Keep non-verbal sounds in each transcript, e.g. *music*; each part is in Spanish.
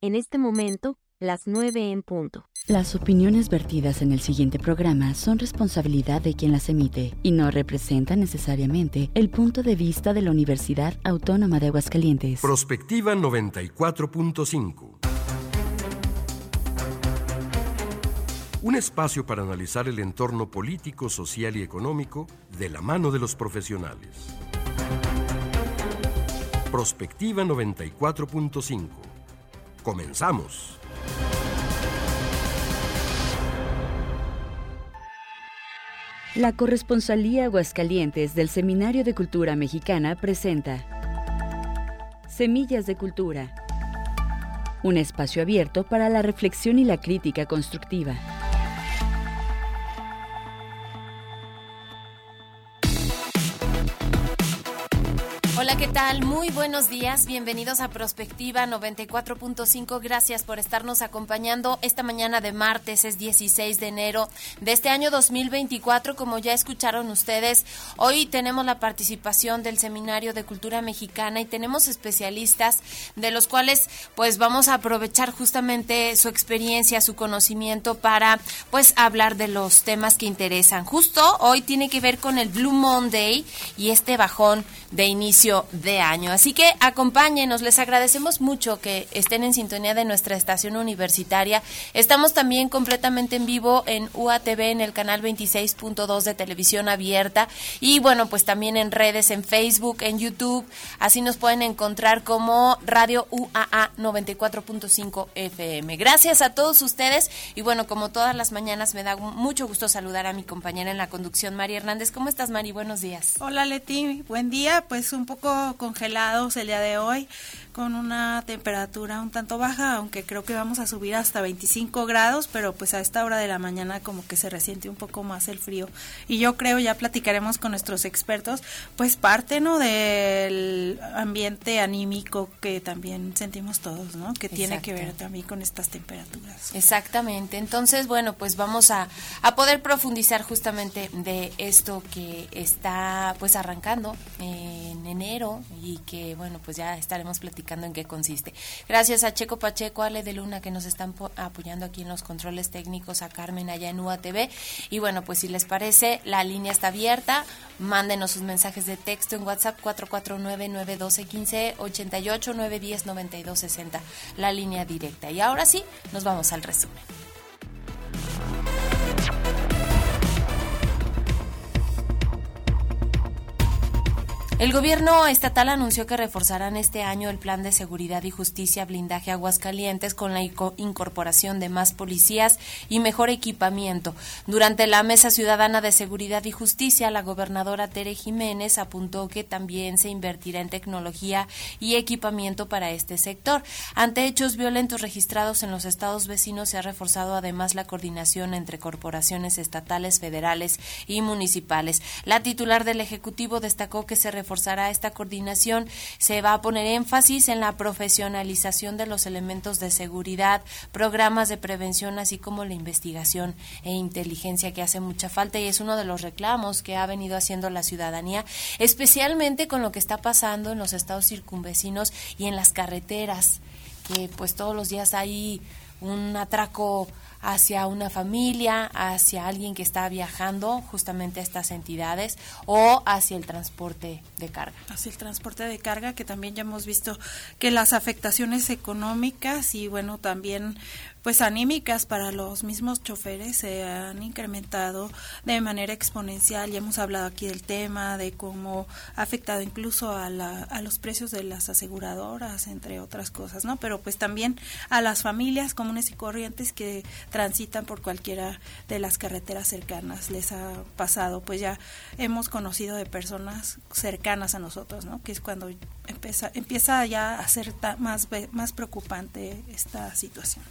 En este momento, las 9 en punto. Las opiniones vertidas en el siguiente programa son responsabilidad de quien las emite y no representan necesariamente el punto de vista de la Universidad Autónoma de Aguascalientes. Prospectiva 94.5. Un espacio para analizar el entorno político, social y económico de la mano de los profesionales. Prospectiva 94.5. Comenzamos. La corresponsalía Aguascalientes del Seminario de Cultura Mexicana presenta Semillas de Cultura, un espacio abierto para la reflexión y la crítica constructiva. Hola, ¿qué tal? Muy buenos días. Bienvenidos a Prospectiva 94.5. Gracias por estarnos acompañando esta mañana de martes, es 16 de enero de este año 2024. Como ya escucharon ustedes, hoy tenemos la participación del Seminario de Cultura Mexicana y tenemos especialistas de los cuales pues vamos a aprovechar justamente su experiencia, su conocimiento para pues hablar de los temas que interesan. Justo hoy tiene que ver con el Blue Monday y este bajón de inicio de año. Así que acompáñenos, les agradecemos mucho que estén en sintonía de nuestra estación universitaria. Estamos también completamente en vivo en UATV en el canal 26.2 de televisión abierta y bueno, pues también en redes, en Facebook, en YouTube. Así nos pueden encontrar como Radio UAA 94.5 FM. Gracias a todos ustedes y bueno, como todas las mañanas me da mucho gusto saludar a mi compañera en la conducción, María Hernández. ¿Cómo estás, Mari? Buenos días. Hola, Leti. Buen día. Pues un poco congelados el día de hoy con una temperatura un tanto baja, aunque creo que vamos a subir hasta 25 grados, pero pues a esta hora de la mañana como que se resiente un poco más el frío. Y yo creo, ya platicaremos con nuestros expertos, pues parte, ¿no? Del ambiente anímico que también sentimos todos, ¿no? Que tiene que ver también con estas temperaturas. Exactamente. Entonces, bueno, pues vamos a, a poder profundizar justamente de esto que está pues arrancando en enero y que, bueno, pues ya estaremos platicando en qué consiste. Gracias a Checo Pacheco, Ale de Luna que nos están apoyando aquí en los controles técnicos, a Carmen allá en UATV. Y bueno, pues si les parece, la línea está abierta. Mándenos sus mensajes de texto en WhatsApp 449-912-1588, 910-9260, la línea directa. Y ahora sí, nos vamos al resumen. El gobierno estatal anunció que reforzarán este año el plan de seguridad y justicia blindaje Aguascalientes con la incorporación de más policías y mejor equipamiento. Durante la mesa ciudadana de seguridad y justicia, la gobernadora Tere Jiménez apuntó que también se invertirá en tecnología y equipamiento para este sector. Ante hechos violentos registrados en los estados vecinos se ha reforzado además la coordinación entre corporaciones estatales, federales y municipales. La titular del Ejecutivo destacó que se reforzará esta coordinación. Se va a poner énfasis en la profesionalización de los elementos de seguridad, programas de prevención, así como la investigación e inteligencia que hace mucha falta y es uno de los reclamos que ha venido haciendo la ciudadanía, especialmente con lo que está pasando en los estados circunvecinos y en las carreteras, que pues todos los días hay un atraco hacia una familia, hacia alguien que está viajando justamente a estas entidades o hacia el transporte de carga. Hacia el transporte de carga, que también ya hemos visto que las afectaciones económicas y bueno, también pues anímicas para los mismos choferes se han incrementado de manera exponencial. Ya hemos hablado aquí del tema, de cómo ha afectado incluso a, la, a los precios de las aseguradoras, entre otras cosas, ¿no? Pero pues también a las familias comunes y corrientes que transitan por cualquiera de las carreteras cercanas. Les ha pasado, pues ya hemos conocido de personas cercanas a nosotros, ¿no? Que es cuando empieza, empieza ya a ser más, más preocupante esta situación.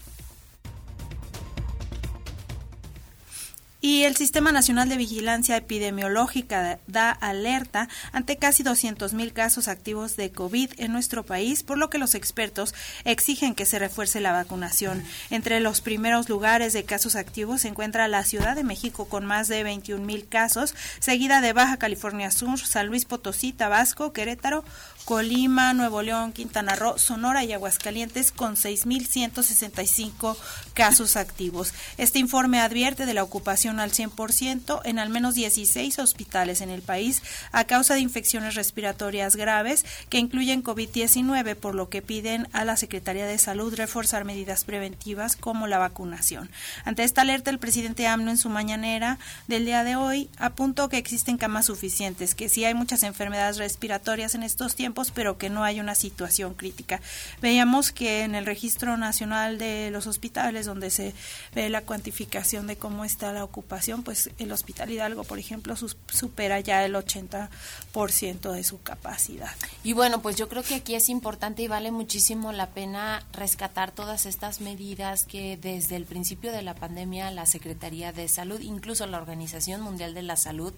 Y el Sistema Nacional de Vigilancia Epidemiológica da alerta ante casi 200 mil casos activos de COVID en nuestro país, por lo que los expertos exigen que se refuerce la vacunación. Entre los primeros lugares de casos activos se encuentra la Ciudad de México con más de 21 mil casos, seguida de Baja California Sur, San Luis Potosí, Tabasco, Querétaro, Colima, Nuevo León, Quintana Roo, Sonora y Aguascalientes con 6.165 casos activos. Este informe advierte de la ocupación al 100% en al menos 16 hospitales en el país a causa de infecciones respiratorias graves que incluyen COVID-19, por lo que piden a la Secretaría de Salud reforzar medidas preventivas como la vacunación. Ante esta alerta, el presidente AMLO en su mañanera del día de hoy apuntó que existen camas suficientes, que sí hay muchas enfermedades respiratorias en estos tiempos, pero que no hay una situación crítica. Veíamos que en el Registro Nacional de los Hospitales, donde se ve la cuantificación de cómo está la ocupación, pues el Hospital Hidalgo, por ejemplo, supera ya el 80% de su capacidad. Y bueno, pues yo creo que aquí es importante y vale muchísimo la pena rescatar todas estas medidas que desde el principio de la pandemia la Secretaría de Salud, incluso la Organización Mundial de la Salud,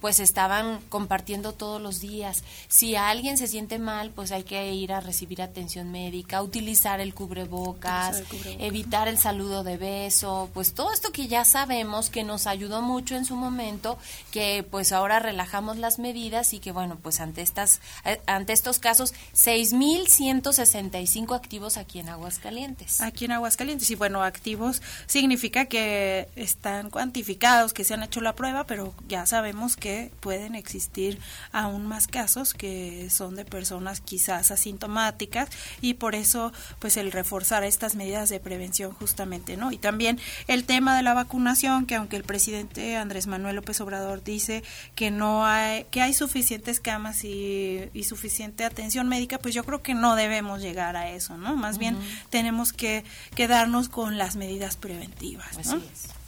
pues estaban compartiendo todos los días. Si alguien se siente mal, pues hay que ir a recibir atención médica, utilizar el cubrebocas, evitar el saludo de beso, pues todo esto que ya sabemos que nos ayudó mucho en su momento, que pues ahora relajamos las medidas y que bueno, pues ante estas eh, ante estos casos 6165 activos aquí en Aguascalientes. Aquí en Aguascalientes y bueno, activos significa que están cuantificados, que se han hecho la prueba, pero ya sabemos que pueden existir aún más casos que son de personas quizás asintomáticas y por eso pues el reforzar estas medidas de prevención justamente, ¿no? Y también el tema de la vacunación, que aunque el presidente Andrés Manuel López Obrador dice que no hay que hay suficientes camas y, suficiente atención médica, pues yo creo que no debemos llegar a eso, ¿no? Más bien tenemos que quedarnos con las medidas preventivas, ¿no? Así es.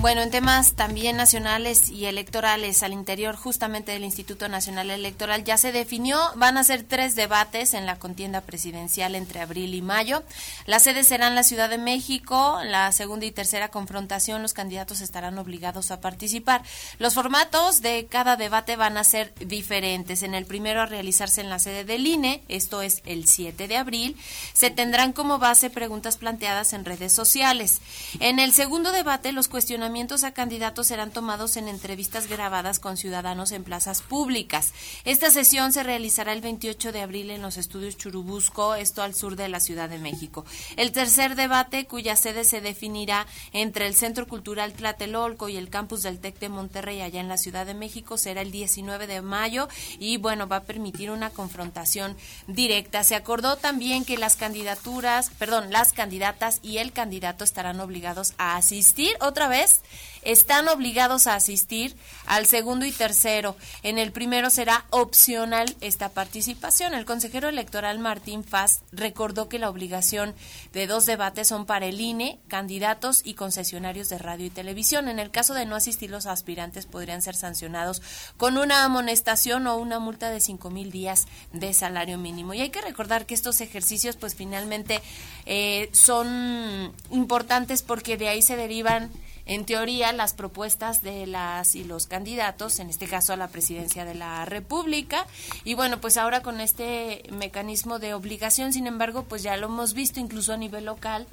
Bueno, en temas también nacionales y electorales al interior justamente del Instituto Nacional Electoral ya se definió, van a ser tres debates en la contienda presidencial entre abril y mayo. La sede será en la Ciudad de México, la segunda y tercera confrontación los candidatos estarán obligados a participar. Los formatos de cada debate van a ser diferentes. En el primero a realizarse en la sede del INE, esto es el 7 de abril, se tendrán como base preguntas planteadas en redes sociales. En el segundo debate los cuestionamientos a candidatos serán tomados en entrevistas grabadas con ciudadanos en plazas públicas. Esta sesión se realizará el 28 de abril en los estudios Churubusco, esto al sur de la Ciudad de México. El tercer debate, cuya sede se definirá entre el Centro Cultural Tlatelolco y el campus del TEC de Monterrey, allá en la Ciudad de México, será el 19 de mayo y, bueno, va a permitir una confrontación directa. Se acordó también que las candidaturas, perdón, las candidatas y el candidato estarán obligados a asistir otra vez están obligados a asistir al segundo y tercero. En el primero será opcional esta participación. El consejero electoral Martín Faz recordó que la obligación de dos debates son para el INE, candidatos y concesionarios de radio y televisión. En el caso de no asistir, los aspirantes podrían ser sancionados con una amonestación o una multa de cinco mil días de salario mínimo. Y hay que recordar que estos ejercicios, pues finalmente eh, son importantes porque de ahí se derivan en teoría, las propuestas de las y los candidatos, en este caso a la presidencia de la República, y bueno, pues ahora con este mecanismo de obligación, sin embargo, pues ya lo hemos visto incluso a nivel local,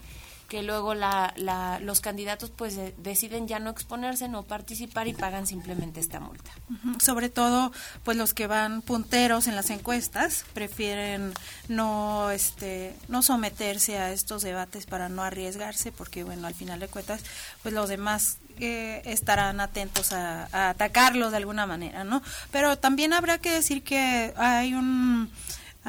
que luego la, la, los candidatos pues deciden ya no exponerse, no participar y pagan simplemente esta multa. Sobre todo pues los que van punteros en las encuestas prefieren no este no someterse a estos debates para no arriesgarse porque bueno al final de cuentas pues los demás eh, estarán atentos a, a atacarlos de alguna manera, ¿no? Pero también habrá que decir que hay un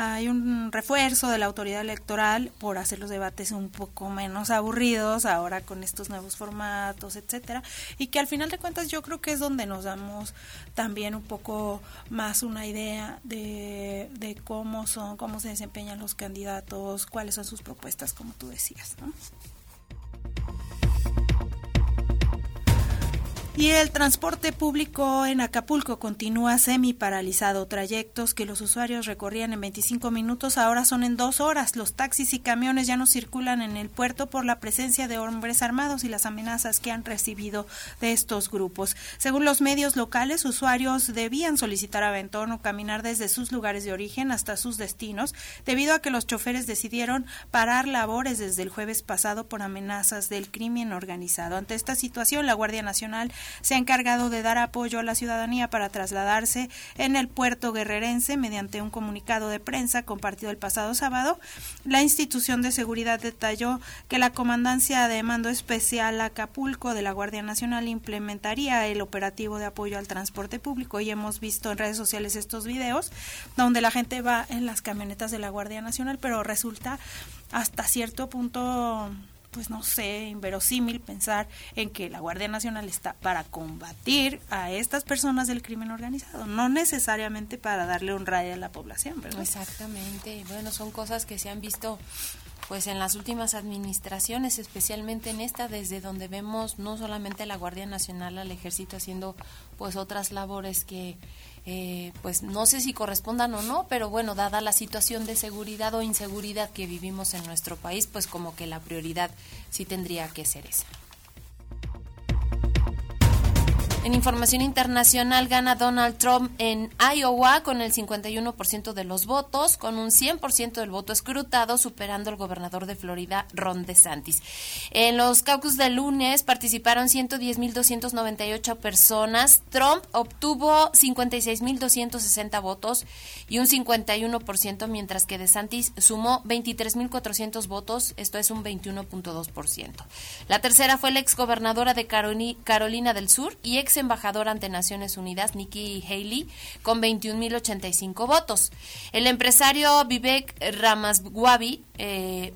hay un refuerzo de la autoridad electoral por hacer los debates un poco menos aburridos ahora con estos nuevos formatos, etcétera, y que al final de cuentas yo creo que es donde nos damos también un poco más una idea de, cómo son, cómo se desempeñan los candidatos, cuáles son sus propuestas, como tú decías, ¿no? Y el transporte público en Acapulco continúa semi paralizado. Trayectos que los usuarios recorrían en 25 minutos ahora son en dos horas. Los taxis y camiones ya no circulan en el puerto por la presencia de hombres armados y las amenazas que han recibido de estos grupos. Según los medios locales, usuarios debían solicitar aventón o caminar desde sus lugares de origen hasta sus destinos, debido a que los choferes decidieron parar labores desde el jueves pasado por amenazas del crimen organizado. Ante esta situación, la Guardia Nacional se ha encargado de dar apoyo a la ciudadanía para trasladarse en el puerto guerrerense mediante un comunicado de prensa compartido el pasado sábado. La institución de seguridad detalló que la Comandancia de Mando Especial Acapulco de la Guardia Nacional implementaría el operativo de apoyo al transporte público y hemos visto en redes sociales estos videos donde la gente va en las camionetas de la Guardia Nacional, pero resulta hasta cierto punto pues no sé, inverosímil pensar en que la Guardia Nacional está para combatir a estas personas del crimen organizado, no necesariamente para darle un rayo a la población, ¿verdad? Exactamente. Bueno, son cosas que se han visto pues en las últimas administraciones, especialmente en esta, desde donde vemos no solamente la Guardia Nacional, al Ejército haciendo pues otras labores que eh, pues no sé si correspondan o no, pero bueno, dada la situación de seguridad o inseguridad que vivimos en nuestro país, pues como que la prioridad sí tendría que ser esa. En información internacional gana Donald Trump en Iowa con el 51% de los votos, con un 100% del voto escrutado, superando al gobernador de Florida, Ron DeSantis. En los caucus de lunes participaron 110.298 personas. Trump obtuvo 56.260 votos y un 51%, mientras que DeSantis sumó 23.400 votos, esto es un 21.2%. La tercera fue la exgobernadora de Carolina del Sur y ex embajador ante Naciones Unidas, Nikki Haley, con 21.085 votos. El empresario Vivek Ramaswamy eh,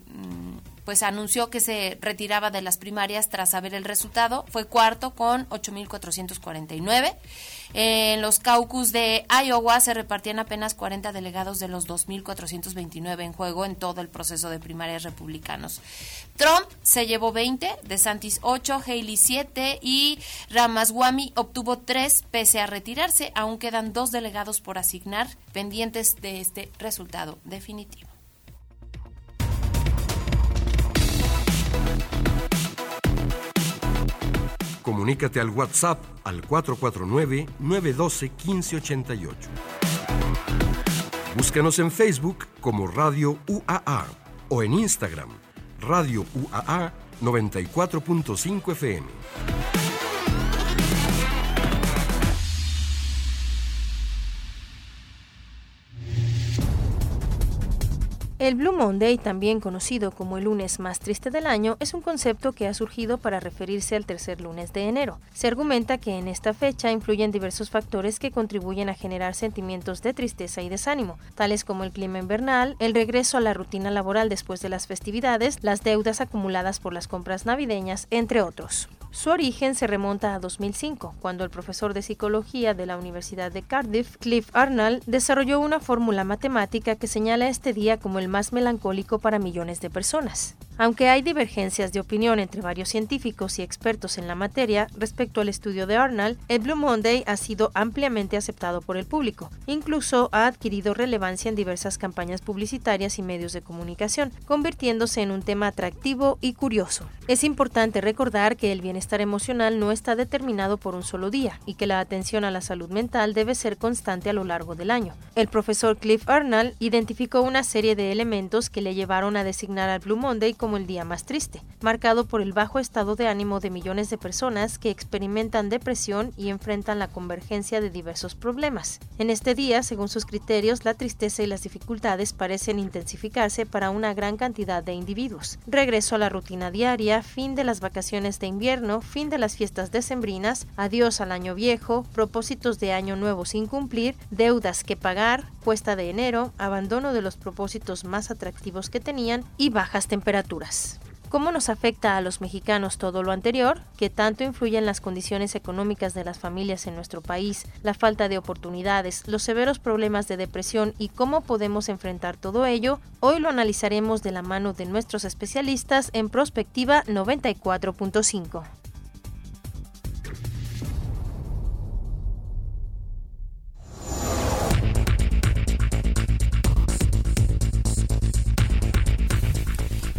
pues anunció que se retiraba de las primarias tras saber el resultado. Fue cuarto con 8.449. En los caucus de Iowa se repartían apenas 40 delegados de los 2.429 en juego en todo el proceso de primarias republicanos. Trump se llevó 20, DeSantis 8, Haley 7 y Ramaswamy obtuvo 3 pese a retirarse. Aún quedan dos delegados por asignar pendientes de este resultado definitivo. Comunícate al WhatsApp al 449-912-1588. Búscanos en Facebook como Radio UAA o en Instagram Radio UAA 94.5 FM. El Blue Monday, también conocido como el lunes más triste del año, es un concepto que ha surgido para referirse al tercer lunes de enero. Se argumenta que en esta fecha influyen diversos factores que contribuyen a generar sentimientos de tristeza y desánimo, tales como el clima invernal, el regreso a la rutina laboral después de las festividades, las deudas acumuladas por las compras navideñas, entre otros. Su origen se remonta a 2005, cuando el profesor de psicología de la Universidad de Cardiff, Cliff Arnold, desarrolló una fórmula matemática que señala este día como el más melancólico para millones de personas. Aunque hay divergencias de opinión entre varios científicos y expertos en la materia respecto al estudio de Arnold, el Blue Monday ha sido ampliamente aceptado por el público. Incluso ha adquirido relevancia en diversas campañas publicitarias y medios de comunicación, convirtiéndose en un tema atractivo y curioso. Es importante recordar que el bienestar emocional no está determinado por un solo día y que la atención a la salud mental debe ser constante a lo largo del año. El profesor Cliff Arnold identificó una serie de elementos que le llevaron a designar al Blue Monday como el día más triste, marcado por el bajo estado de ánimo de millones de personas que experimentan depresión y enfrentan la convergencia de diversos problemas. En este día, según sus criterios, la tristeza y las dificultades parecen intensificarse para una gran cantidad de individuos. Regreso a la rutina diaria, fin de las vacaciones de invierno, fin de las fiestas decembrinas, adiós al año viejo, propósitos de año nuevo sin cumplir, deudas que pagar, cuesta de enero, abandono de los propósitos más atractivos que tenían y bajas temperaturas. ¿Cómo nos afecta a los mexicanos todo lo anterior? ¿Qué tanto influye en las condiciones económicas de las familias en nuestro país, la falta de oportunidades, los severos problemas de depresión y cómo podemos enfrentar todo ello? Hoy lo analizaremos de la mano de nuestros especialistas en Prospectiva 94.5.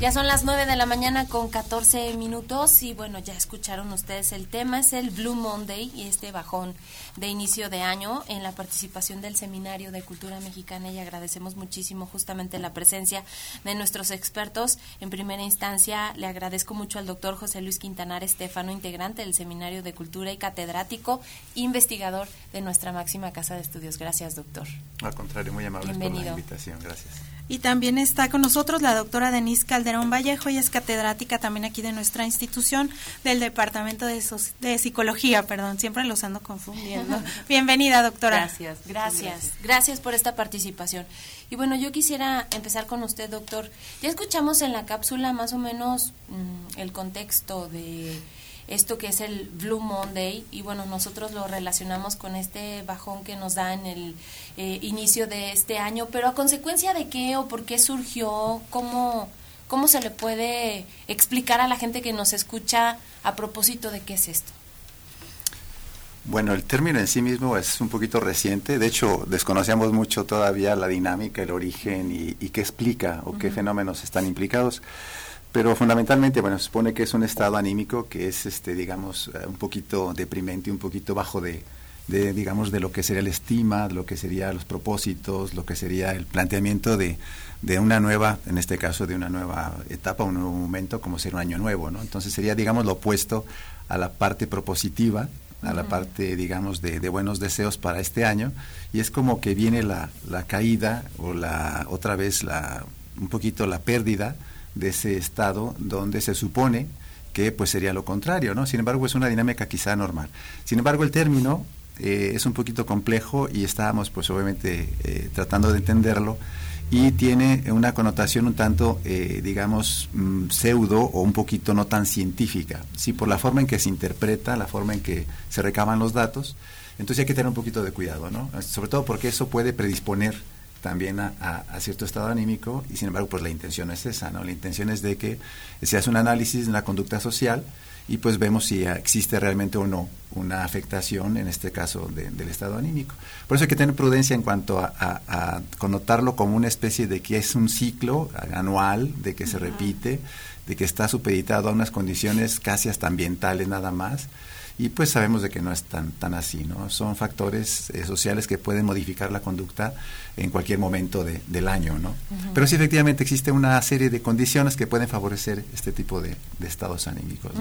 Ya son las 9 de la mañana con 14 minutos y bueno, ya escucharon ustedes el tema, es el Blue Monday y este bajón de inicio de año en la participación del Seminario de Cultura Mexicana y agradecemos muchísimo justamente la presencia de nuestros expertos. En primera instancia, le agradezco mucho al doctor José Luis Quintanar Estefano, integrante del Seminario de Cultura y catedrático, investigador de nuestra máxima casa de estudios. Gracias, doctor. Al contrario, muy amable por la invitación. Gracias. Y también está con nosotros la doctora Denise Calderón Vallejo, y es catedrática también aquí de nuestra institución del Departamento de, de Psicología, perdón, siempre los ando confundiendo. *laughs* Bienvenida, doctora. Gracias, gracias, gracias por esta participación. Y bueno, yo quisiera empezar con usted, doctor. Ya escuchamos en la cápsula más o menos mm, el contexto de esto que es el Blue Monday y bueno, nosotros lo relacionamos con este bajón que nos da en el eh, inicio de este año, pero a consecuencia de qué o por qué surgió, cómo, cómo se le puede explicar a la gente que nos escucha a propósito de qué es esto. Bueno, el término en sí mismo es un poquito reciente, de hecho desconocíamos mucho todavía la dinámica, el origen y, qué explica o qué fenómenos están implicados. Pero fundamentalmente, bueno, se supone que es un estado anímico que es, este, digamos, eh, un poquito deprimente, un poquito bajo de, de, digamos, de lo que sería la estima, lo que serían los propósitos, lo que sería el planteamiento de, de una nueva, en este caso, de una nueva etapa, un nuevo momento, como ser un año nuevo, ¿no? Entonces sería, digamos, lo opuesto a la parte propositiva, a la parte, digamos, de, de, buenos deseos para este año, y es como que viene la, la caída o la, otra vez, la, un poquito la pérdida de ese estado donde se supone que pues sería lo contrario, ¿no? Sin embargo, es una dinámica quizá normal. Sin embargo, el término eh, es un poquito complejo y estábamos pues obviamente eh, tratando de entenderlo y tiene una connotación un tanto, eh, digamos, mm, pseudo o un poquito no tan científica, ¿sí? por la forma en que se interpreta, la forma en que se recaban los datos. Entonces hay que tener un poquito de cuidado, ¿no? Sobre todo porque eso puede predisponer también a, cierto estado anímico y sin embargo pues la intención es esa, ¿no? La intención es de que se hace un análisis de la conducta social y pues vemos si existe realmente o no una afectación, en este caso del estado anímico. Por eso hay que tener prudencia en cuanto a, connotarlo como una especie de que es un ciclo anual, de que se repite, de que está supeditado a unas condiciones casi hasta ambientales nada más y pues sabemos de que no es tan, tan así, ¿no? Son factores eh, sociales que pueden modificar la conducta en cualquier momento de, del año, ¿no? Pero sí efectivamente existe una serie de condiciones que pueden favorecer este tipo de, estados anímicos,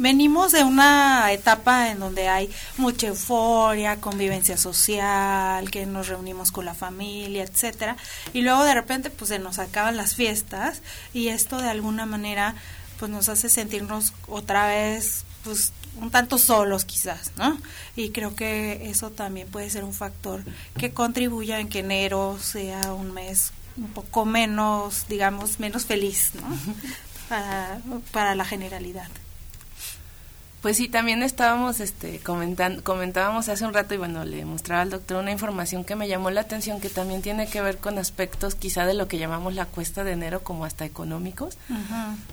Venimos de una etapa en donde hay mucha euforia, convivencia social, que nos reunimos con la familia, etcétera, y luego de repente pues se nos acaban las fiestas y esto de alguna manera pues nos hace sentirnos otra vez pues un tanto solos quizás, ¿no? Y creo que eso también puede ser un factor que contribuya en que enero sea un mes un poco menos, digamos, menos feliz, ¿no? *laughs* Para, para la generalidad. Pues sí, también estábamos este, comentando, comentábamos hace un rato y bueno, le mostraba al doctor una información que me llamó la atención que también tiene que ver con aspectos quizá de lo que llamamos la cuesta de enero como hasta económicos,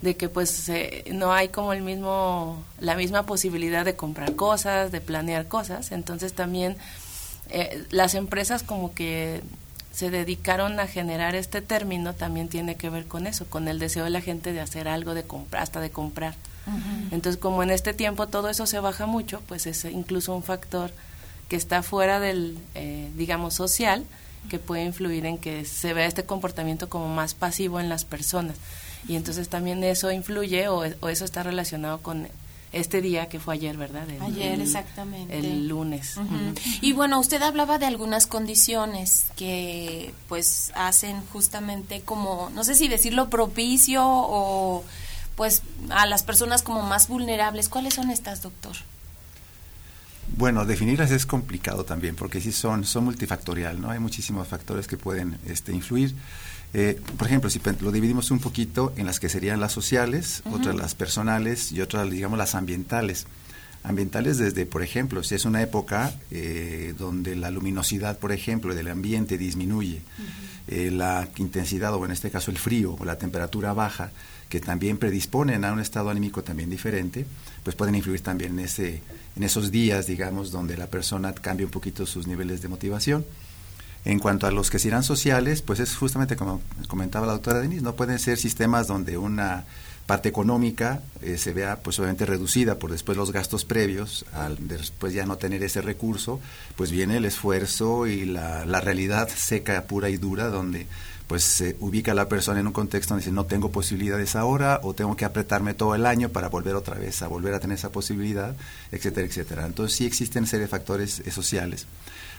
de que pues no hay como el mismo, la misma posibilidad de comprar cosas, de planear cosas, entonces también eh, las empresas como que se dedicaron a generar este término también tiene que ver con eso, con el deseo de la gente de hacer algo, de comprar, hasta de comprar. Entonces, como en este tiempo todo eso se baja mucho, pues es incluso un factor que está fuera del, eh, digamos, social, que puede influir en que se vea este comportamiento como más pasivo en las personas. Y entonces también eso influye o, eso está relacionado con este día que fue ayer, ¿verdad? ayer, exactamente. El lunes. Y bueno, usted hablaba de algunas condiciones que pues hacen justamente como, no sé si decirlo propicio o pues a las personas como más vulnerables. ¿Cuáles son estas, doctor? Bueno, definirlas es complicado también, porque sí son, son multifactorial, ¿no? Hay muchísimos factores que pueden este, influir. Eh, por ejemplo, si lo dividimos un poquito en las que serían las sociales, otras las personales y otras, digamos, las ambientales. Ambientales desde, por ejemplo, si es una época eh, donde la luminosidad, por ejemplo, del ambiente disminuye, eh, la intensidad, o en este caso el frío, o la temperatura baja, que también predisponen a un estado anímico también diferente, pues pueden influir también en, ese, en esos días, digamos, donde la persona cambia un poquito sus niveles de motivación. En cuanto a los que serán sociales, pues es justamente como comentaba la doctora Denise, no pueden ser sistemas donde una parte económica eh, se vea pues obviamente reducida por después los gastos previos, al después ya no tener ese recurso, pues viene el esfuerzo y la, la realidad seca, pura y dura, donde pues se ubica la persona en un contexto donde dice no tengo posibilidades ahora o tengo que apretarme todo el año para volver otra vez a volver a tener esa posibilidad, etcétera, etcétera. Entonces sí existen serie de factores sociales.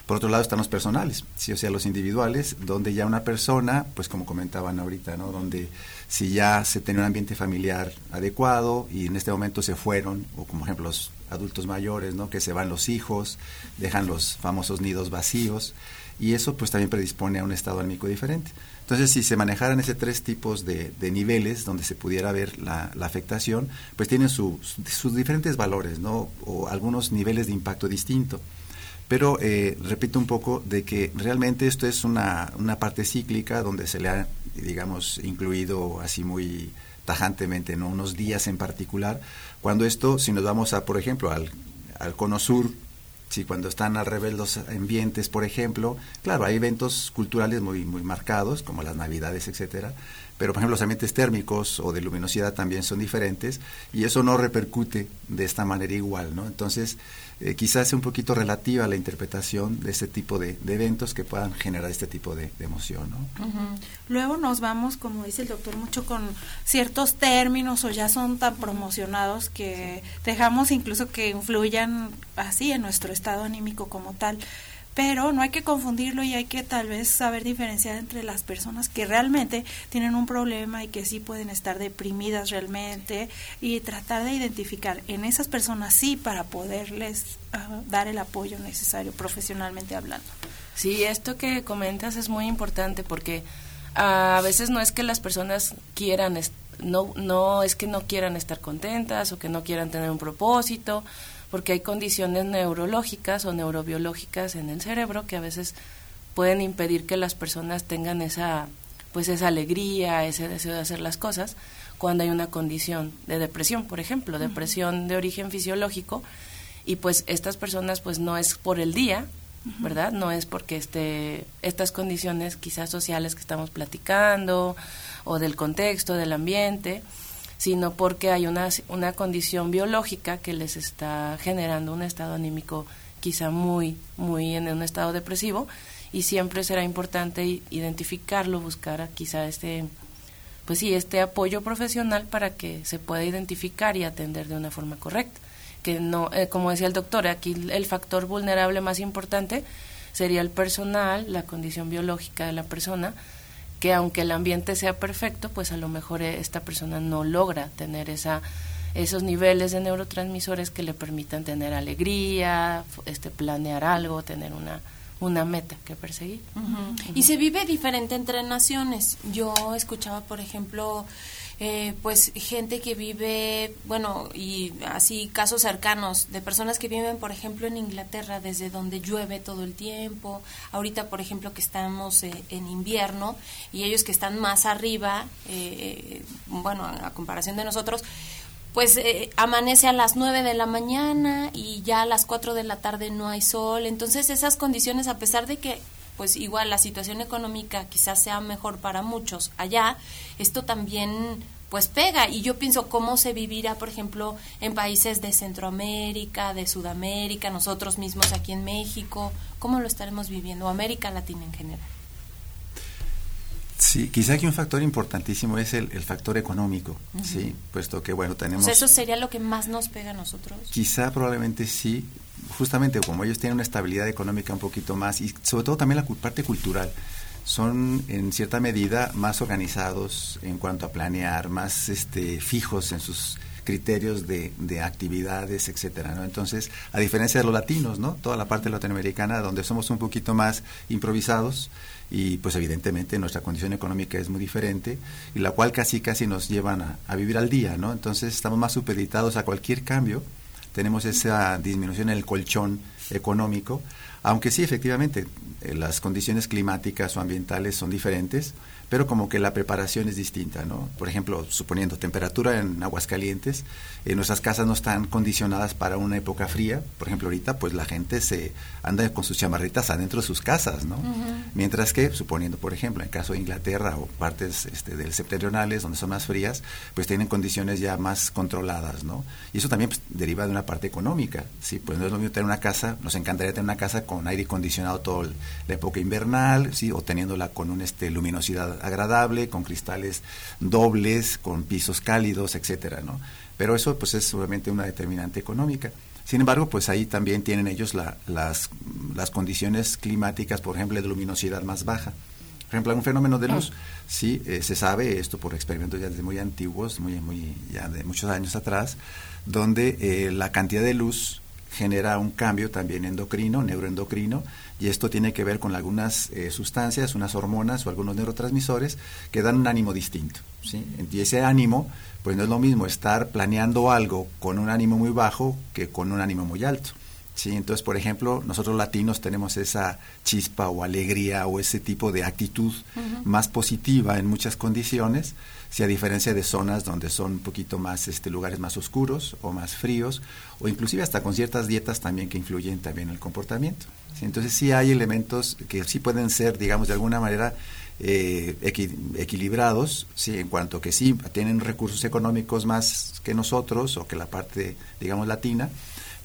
Por otro lado están los personales, sí, o sea, los individuales, donde ya una persona, pues como comentaban ahorita, ¿no? Donde si ya se tiene un ambiente familiar adecuado y en este momento se fueron, o como ejemplo los adultos mayores, ¿no? Que se van los hijos, dejan los famosos nidos vacíos, y eso pues también predispone a un estado anímico diferente. Entonces, si se manejaran ese tres tipos de, niveles donde se pudiera ver la, afectación, pues tienen sus diferentes valores, ¿no? O algunos niveles de impacto distinto. Pero eh, repito un poco de que realmente esto es una, una parte cíclica donde se le ha, digamos, incluido así muy tajantemente, ¿no? Unos días en particular. Cuando esto, si nos vamos a, por ejemplo, al, al cono sur, Sí, cuando están al revés los ambientes, por ejemplo, claro, hay eventos culturales muy, muy marcados, como las navidades, etcétera, pero por ejemplo los ambientes térmicos o de luminosidad también son diferentes y eso no repercute de esta manera igual, ¿no? Entonces, eh, quizás sea un poquito relativa la interpretación de este tipo de, eventos que puedan generar este tipo de, emoción. ¿no? Luego nos vamos, como dice el doctor, mucho con ciertos términos o ya son tan promocionados que dejamos incluso que influyan así en nuestro estado anímico como tal pero no hay que confundirlo y hay que tal vez saber diferenciar entre las personas que realmente tienen un problema y que sí pueden estar deprimidas realmente y tratar de identificar en esas personas sí para poderles ah, dar el apoyo necesario profesionalmente hablando. Sí, esto que comentas es muy importante porque a veces no es que las personas quieran, no, no es que no quieran estar contentas o que no quieran tener un propósito, porque hay condiciones neurológicas o neurobiológicas en el cerebro que a veces pueden impedir que las personas tengan esa pues esa alegría, ese deseo de hacer las cosas cuando hay una condición de depresión, por ejemplo, depresión de origen fisiológico y pues estas personas pues no es por el día, ¿verdad? No es porque este estas condiciones quizás sociales que estamos platicando o del contexto, del ambiente, sino porque hay una, una condición biológica que les está generando un estado anímico quizá muy, muy en un estado depresivo y siempre será importante identificarlo, buscar quizá este, pues sí, este apoyo profesional para que se pueda identificar y atender de una forma correcta. Que no, eh, como decía el doctor, aquí el factor vulnerable más importante sería el personal, la condición biológica de la persona, que aunque el ambiente sea perfecto, pues a lo mejor esta persona no logra tener esa esos niveles de neurotransmisores que le permitan tener alegría, este planear algo, tener una una meta que perseguir. Y se vive diferente entre naciones. Yo escuchaba, por ejemplo, eh, pues gente que vive, bueno, y así casos cercanos de personas que viven, por ejemplo, en Inglaterra, desde donde llueve todo el tiempo. Ahorita, por ejemplo, que estamos eh, en invierno y ellos que están más arriba, eh, bueno, a comparación de nosotros, pues amanece a las 9 de la mañana y ya a las 4 de la tarde no hay sol. Entonces esas condiciones, a pesar de que pues igual la situación económica quizás sea mejor para muchos allá, esto también pues pega y yo pienso cómo se vivirá por ejemplo en países de Centroamérica, de Sudamérica, nosotros mismos aquí en México, cómo lo estaremos viviendo, América Latina en general. Sí, quizá que un factor importantísimo es el, factor económico, sí, puesto que bueno tenemos. Pues eso sería lo que más nos pega a nosotros. Quizá probablemente sí, justamente como ellos tienen una estabilidad económica un poquito más y sobre todo también la parte cultural son en cierta medida más organizados en cuanto a planear, más este, fijos en sus criterios de, de actividades, etcétera, ¿no? Entonces, a diferencia de los latinos, ¿no? Toda la parte latinoamericana donde somos un poquito más improvisados y pues evidentemente nuestra condición económica es muy diferente y la cual casi casi nos llevan a, a vivir al día, ¿no? Entonces, estamos más supeditados a cualquier cambio tenemos esa disminución en el colchón económico, aunque sí, efectivamente, eh, las condiciones climáticas o ambientales son diferentes, pero como que la preparación es distinta, ¿no? Por ejemplo, suponiendo temperatura en aguas calientes, eh, nuestras casas no están condicionadas para una época fría. Por ejemplo, ahorita pues la gente se anda con sus chamarritas adentro de sus casas, ¿no? Mientras que, suponiendo, por ejemplo, en caso de Inglaterra o partes este, del septentrionales donde son más frías, pues tienen condiciones ya más controladas, ¿no? Y eso también pues, deriva de una parte económica, ¿sí? Pues no es lo mismo tener una casa, nos encantaría tener una casa con aire acondicionado toda la época invernal, ¿sí? O teniéndola con una este, luminosidad agradable, con cristales dobles, con pisos cálidos, etcétera, ¿no? Pero eso pues es obviamente una determinante económica. Sin embargo, pues ahí también tienen ellos las, las condiciones climáticas, por ejemplo, de luminosidad más baja. Por ejemplo, un fenómeno de luz, sí, eh, se sabe esto por experimentos ya desde muy antiguos, muy, muy, ya de muchos años atrás, donde eh, la cantidad de luz genera un cambio también endocrino, neuroendocrino, y esto tiene que ver con algunas eh, sustancias, unas hormonas o algunos neurotransmisores que dan un ánimo distinto. ¿sí? Y ese ánimo, pues no es lo mismo estar planeando algo con un ánimo muy bajo que con un ánimo muy alto. ¿Sí? Entonces, por ejemplo, nosotros latinos tenemos esa chispa o alegría o ese tipo de actitud más positiva en muchas condiciones si a diferencia de zonas donde son un poquito más este lugares más oscuros o más fríos o inclusive hasta con ciertas dietas también que influyen también en el comportamiento. Entonces sí hay elementos que sí pueden ser, digamos, de alguna manera eh, equilibrados, sí, en cuanto que sí tienen recursos económicos más que nosotros o que la parte, digamos, latina,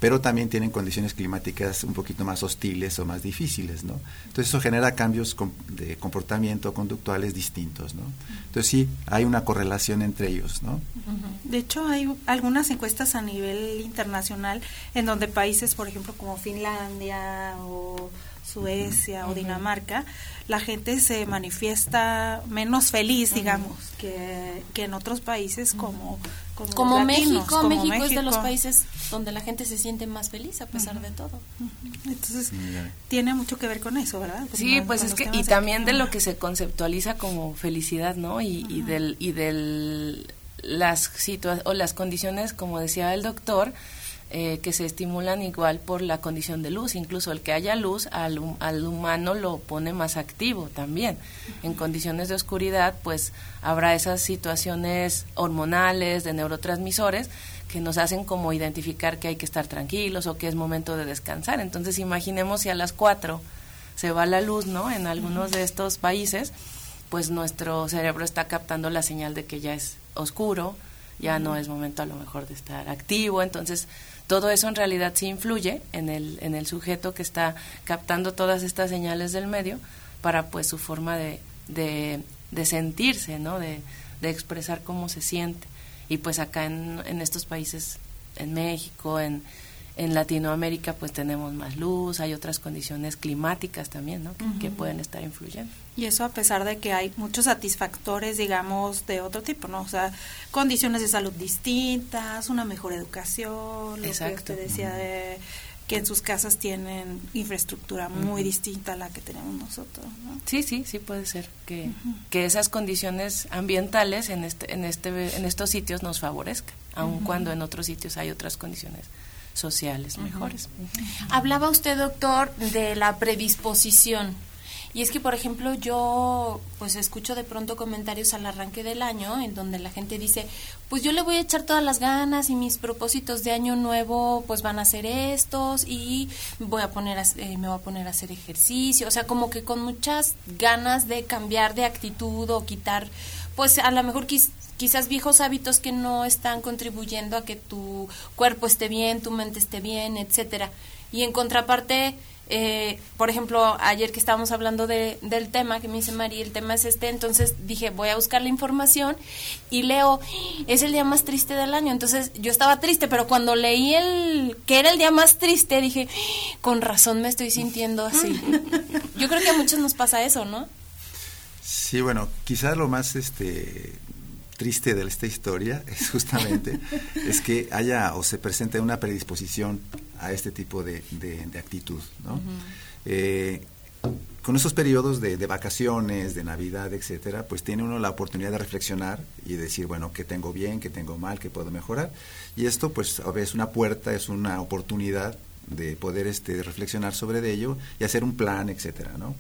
pero también tienen condiciones climáticas un poquito más hostiles o más difíciles, ¿no? Entonces eso genera cambios de comportamiento conductuales distintos, ¿no? Entonces sí, hay una correlación entre ellos. De hecho, hay algunas encuestas a nivel internacional en donde países, por ejemplo, como Finlandia o Suecia o Dinamarca, la gente se manifiesta menos feliz, digamos, que, que en otros países como como, México, México, es de los países donde la gente se siente más feliz a pesar de todo. Entonces, tiene mucho que ver con eso, ¿verdad? sí, pues es que y también de lo que se conceptualiza como felicidad, ¿no? Y, y del y del las o las condiciones, como decía el doctor, eh, que se estimulan igual por la condición de luz. Incluso el que haya luz al, al humano lo pone más activo también. En condiciones de oscuridad, pues habrá esas situaciones hormonales, de neurotransmisores, que nos hacen como identificar que hay que estar tranquilos o que es momento de descansar. Entonces imaginemos si a las 4 se va la luz, ¿no? En algunos de estos países, pues nuestro cerebro está captando la señal de que ya es oscuro, ya no es momento a lo mejor de estar activo, entonces todo eso en realidad sí influye en el, en el sujeto que está captando todas estas señales del medio para pues su forma de, de, sentirse, ¿no? De, de, expresar cómo se siente. Y pues acá en, en estos países, en México, en, en Latinoamérica pues tenemos más luz, hay otras condiciones climáticas también, ¿no? Que, pueden estar influyendo. Y eso a pesar de que hay muchos satisfactores, digamos, de otro tipo, ¿no? O sea, condiciones de salud distintas, una mejor educación, lo que usted decía de que en sus casas tienen infraestructura muy distinta a la que tenemos nosotros, ¿no? Sí, sí, sí puede ser que, que esas condiciones ambientales en este, en este, en estos sitios nos favorezcan, aun cuando en otros sitios hay otras condiciones sociales mejores. Hablaba usted, doctor, de la predisposición. Y es que, por ejemplo, yo pues escucho de pronto comentarios al arranque del año en donde la gente dice, pues yo le voy a echar todas las ganas y mis propósitos de año nuevo pues van a ser estos y voy a poner eh, me voy a poner a hacer ejercicio, o sea, como que con muchas ganas de cambiar de actitud o quitar pues a lo mejor quis, quizás viejos hábitos que no están contribuyendo a que tu cuerpo esté bien, tu mente esté bien, etcétera. Y en contraparte, eh, por ejemplo, ayer que estábamos hablando de, del tema, que me dice María, el tema es este, entonces dije, voy a buscar la información y leo, es el día más triste del año. Entonces yo estaba triste, pero cuando leí el que era el día más triste, dije, con razón me estoy sintiendo así. *laughs* Yo creo que a muchos nos pasa eso, ¿no? Sí, bueno, quizás lo más este triste de esta historia *laughs* es justamente *laughs* es que haya o se presente una predisposición a este tipo de, de, actitud, ¿no? Eh, con esos periodos de, de, vacaciones, de Navidad, etcétera, pues tiene uno la oportunidad de reflexionar y decir, bueno, qué tengo bien, qué tengo mal, qué puedo mejorar. Y esto, pues, a veces una puerta, es una oportunidad de poder este, reflexionar sobre ello y hacer un plan, etcétera, ¿no?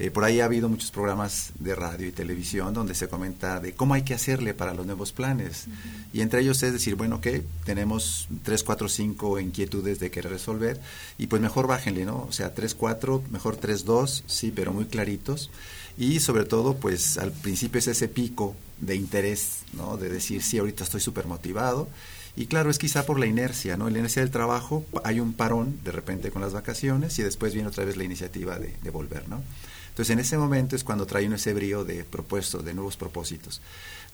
Eh, por ahí ha habido muchos programas de radio y televisión donde se comenta de cómo hay que hacerle para los nuevos planes. Y entre ellos es decir, bueno, que tenemos tres, cuatro, cinco inquietudes de querer resolver y pues mejor bájenle, ¿no? O sea, tres, cuatro, mejor tres, dos, sí, pero muy claritos. Y sobre todo, pues al principio es ese pico de interés, ¿no? De decir, sí, ahorita estoy súper motivado. Y claro, es quizá por la inercia, ¿no? La inercia del trabajo, hay un parón de repente con las vacaciones y después viene otra vez la iniciativa de, de volver, ¿no? Entonces, en ese momento es cuando trae uno ese brío de propuestos, de nuevos propósitos.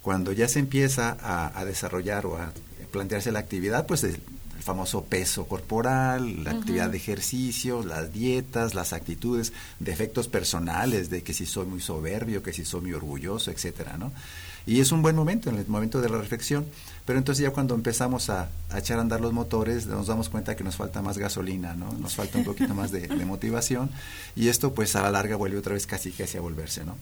Cuando ya se empieza a, desarrollar o a plantearse la actividad, pues el, famoso peso corporal, la actividad de ejercicio, las dietas, las actitudes, defectos personales, de que si soy muy soberbio, que si soy muy orgulloso, etcétera, ¿no? Y es un buen momento, en el momento de la reflexión, pero entonces ya cuando empezamos a, echar a andar los motores, nos damos cuenta que nos falta más gasolina, ¿no? Nos falta un poquito más de, motivación y esto pues a la larga vuelve otra vez casi casi a volverse, ¿no?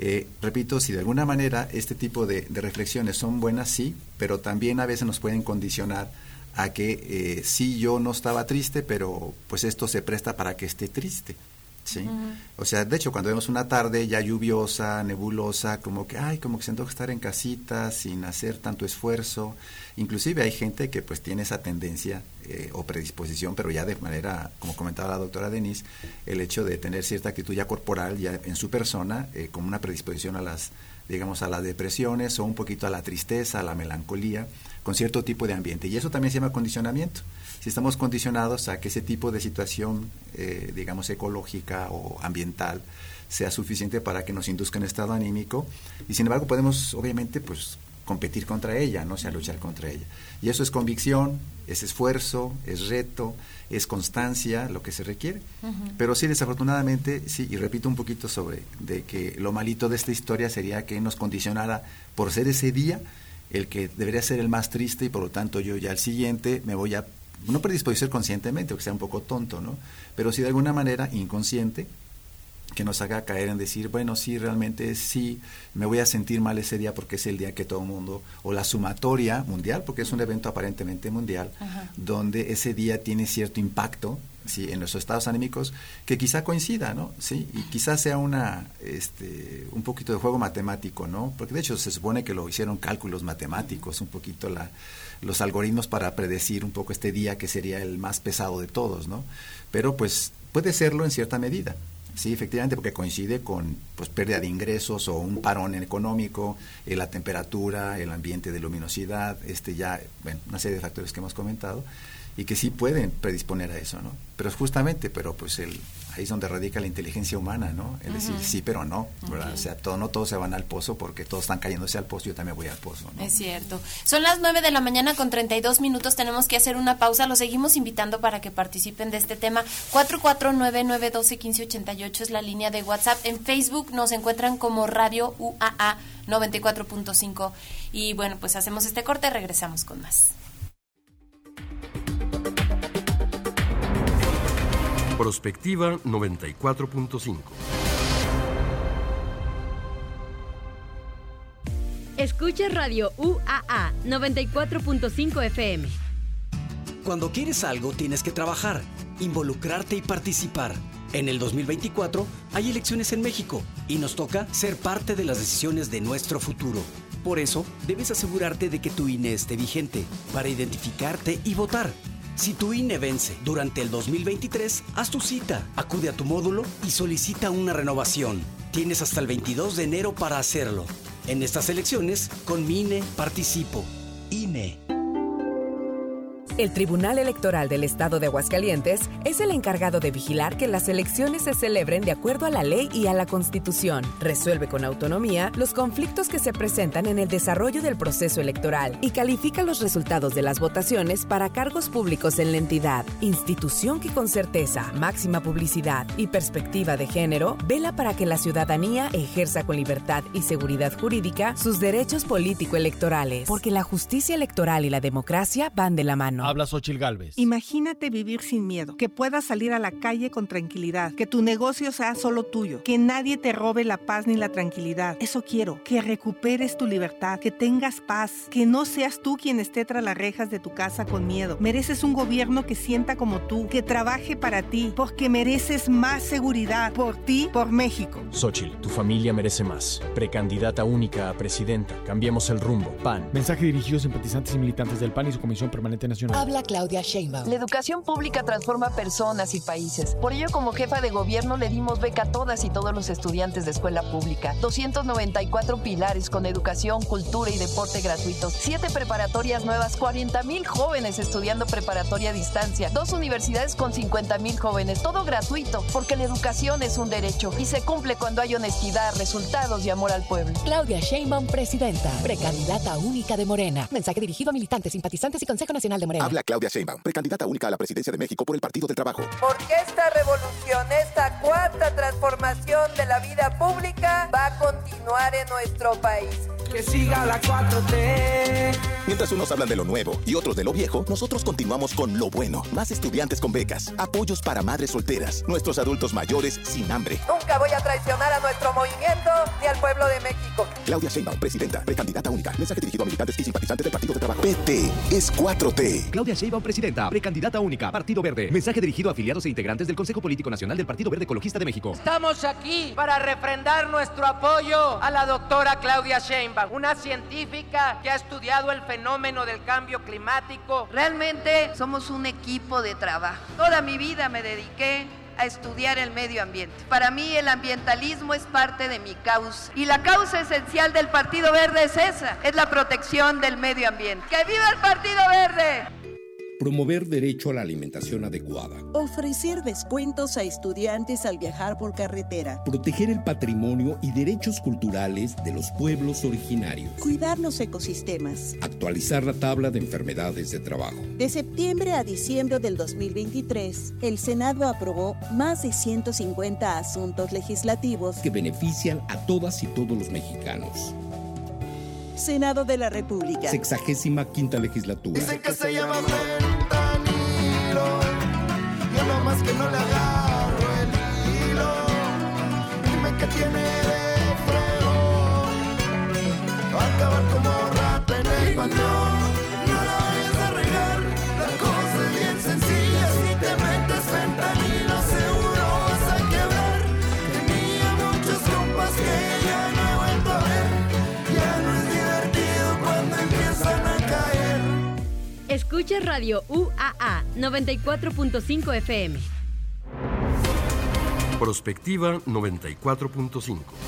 Eh, repito, si de alguna manera este tipo de, reflexiones son buenas, sí, pero también a veces nos pueden condicionar a que eh, sí yo no estaba triste, pero pues esto se presta para que esté triste. ¿Sí? O sea, de hecho, cuando vemos una tarde ya lluviosa, nebulosa, como que, ay, como que siento que estar en casita sin hacer tanto esfuerzo. Inclusive hay gente que pues tiene esa tendencia eh, o predisposición, pero ya de manera, como comentaba la doctora Denise, el hecho de tener cierta actitud ya corporal ya en su persona, eh, como una predisposición a las, digamos, a las depresiones o un poquito a la tristeza, a la melancolía, con cierto tipo de ambiente. Y eso también se llama condicionamiento si estamos condicionados a que ese tipo de situación, eh, digamos, ecológica o ambiental sea suficiente para que nos induzca en estado anímico, y sin embargo podemos, obviamente, pues competir contra ella, no o sea, luchar contra ella. Y eso es convicción, es esfuerzo, es reto, es constancia, lo que se requiere. Pero sí, desafortunadamente, sí, y repito un poquito sobre de que lo malito de esta historia sería que nos condicionara por ser ese día el que debería ser el más triste y por lo tanto yo ya al siguiente me voy a no predisponer conscientemente, o que sea un poco tonto, ¿no? Pero sí de alguna manera inconsciente, que nos haga caer en decir, bueno, sí, realmente sí, me voy a sentir mal ese día porque es el día que todo el mundo, o la sumatoria mundial, porque es un evento aparentemente mundial, donde ese día tiene cierto impacto ¿sí? en nuestros estados anímicos, que quizá coincida, ¿no? Sí, y quizá sea una, este, un poquito de juego matemático, ¿no? Porque de hecho se supone que lo hicieron cálculos matemáticos, un poquito la los algoritmos para predecir un poco este día que sería el más pesado de todos, ¿no? Pero pues puede serlo en cierta medida. Sí, efectivamente, porque coincide con pues, pérdida de ingresos o un parón económico, eh, la temperatura, el ambiente de luminosidad, este ya, bueno, una serie de factores que hemos comentado y que sí pueden predisponer a eso, ¿no? Pero justamente, pero pues el, ahí es donde radica la inteligencia humana, ¿no? Es decir, sí, pero no, ¿verdad? O sea, todo, no todos se van al pozo porque todos están cayéndose al pozo, yo también voy al pozo, ¿no? Es cierto. Son las 9 de la mañana con 32 minutos, tenemos que hacer una pausa, los seguimos invitando para que participen de este tema. 449-912-1588 es la línea de WhatsApp. En Facebook nos encuentran como Radio UAA 94.5 y bueno, pues hacemos este corte, regresamos con más. Prospectiva 94.5. Escucha Radio UAA 94.5 FM. Cuando quieres algo tienes que trabajar, involucrarte y participar. En el 2024 hay elecciones en México y nos toca ser parte de las decisiones de nuestro futuro. Por eso, debes asegurarte de que tu INE esté vigente para identificarte y votar. Si tu INE vence durante el 2023, haz tu cita, acude a tu módulo y solicita una renovación. Tienes hasta el 22 de enero para hacerlo. En estas elecciones, con mi INE participo. INE. El Tribunal Electoral del Estado de Aguascalientes es el encargado de vigilar que las elecciones se celebren de acuerdo a la ley y a la Constitución. Resuelve con autonomía los conflictos que se presentan en el desarrollo del proceso electoral y califica los resultados de las votaciones para cargos públicos en la entidad. Institución que con certeza, máxima publicidad y perspectiva de género vela para que la ciudadanía ejerza con libertad y seguridad jurídica sus derechos político-electorales, porque la justicia electoral y la democracia van de la mano. Habla Xochil Gálvez. Imagínate vivir sin miedo, que puedas salir a la calle con tranquilidad, que tu negocio sea solo tuyo, que nadie te robe la paz ni la tranquilidad. Eso quiero, que recuperes tu libertad, que tengas paz, que no seas tú quien esté tras las rejas de tu casa con miedo. Mereces un gobierno que sienta como tú, que trabaje para ti, porque mereces más seguridad por ti, por México. Xochil, tu familia merece más. Precandidata única a presidenta. Cambiemos el rumbo. PAN. Mensaje dirigido a simpatizantes y militantes del PAN y su Comisión Permanente Nacional. Habla Claudia Sheinbaum. La educación pública transforma personas y países. Por ello, como jefa de gobierno, le dimos beca a todas y todos los estudiantes de escuela pública. 294 pilares con educación, cultura y deporte gratuitos. Siete preparatorias nuevas, 40 mil jóvenes estudiando preparatoria a distancia. Dos universidades con 50 mil jóvenes. Todo gratuito, porque la educación es un derecho y se cumple cuando hay honestidad, resultados y amor al pueblo. Claudia Sheinbaum, presidenta. Precandidata única de Morena. Mensaje dirigido a militantes, simpatizantes y Consejo Nacional de Morena. Habla Claudia Sheinbaum, precandidata única a la presidencia de México por el Partido del Trabajo. Porque esta revolución, esta cuarta transformación de la vida pública va a continuar en nuestro país. Que siga la 4T. Mientras unos hablan de lo nuevo y otros de lo viejo, nosotros continuamos con lo bueno. Más estudiantes con becas, apoyos para madres solteras, nuestros adultos mayores sin hambre. Nunca voy a traicionar a nuestro movimiento ni al pueblo de México. Claudia Sheinbaum, presidenta, precandidata única. Mensaje dirigido a militantes y simpatizantes del Partido del Trabajo. PT es 4T. Claudia Sheinbaum, presidenta, precandidata única, Partido Verde. Mensaje dirigido a afiliados e integrantes del Consejo Político Nacional del Partido Verde Ecologista de México. Estamos aquí para refrendar nuestro apoyo a la doctora Claudia Sheinbaum, una científica que ha estudiado el fenómeno del cambio climático. Realmente somos un equipo de trabajo. Toda mi vida me dediqué a estudiar el medio ambiente. Para mí el ambientalismo es parte de mi causa. Y la causa esencial del Partido Verde es esa, es la protección del medio ambiente. ¡Que viva el Partido Verde! Promover derecho a la alimentación adecuada. Ofrecer descuentos a estudiantes al viajar por carretera. Proteger el patrimonio y derechos culturales de los pueblos originarios. Cuidar los ecosistemas. Actualizar la tabla de enfermedades de trabajo. De septiembre a diciembre del 2023, el Senado aprobó más de 150 asuntos legislativos que benefician a todas y todos los mexicanos. Senado de la República. Sexagésima quinta legislatura. Dice que se llama fentanilo. Yo nomás que no le agarro el hilo. Dime que tiene de fregón. Va a acabar como Escucha Radio UAA 94.5 FM. Prospectiva 94.5.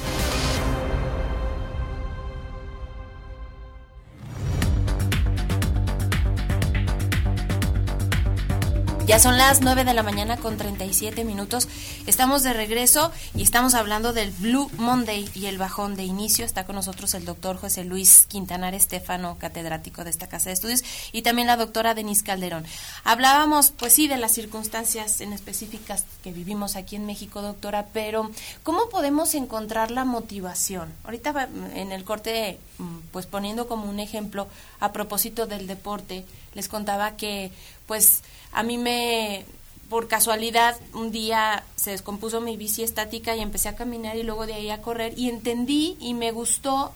Ya son las 9 de la mañana con 37 minutos. Estamos de regreso y estamos hablando del Blue Monday y el bajón de inicio. Está con nosotros el doctor José Luis Quintanar Estefano, catedrático de esta casa de estudios, y también la doctora Denise Calderón. Hablábamos, pues sí, de las circunstancias en específicas que vivimos aquí en México, doctora, pero ¿cómo podemos encontrar la motivación? Ahorita en el corte, pues poniendo como un ejemplo a propósito del deporte, les contaba que, pues, a mí me, por casualidad, un día se descompuso mi bici estática y empecé a caminar y luego de ahí a correr y entendí y me gustó.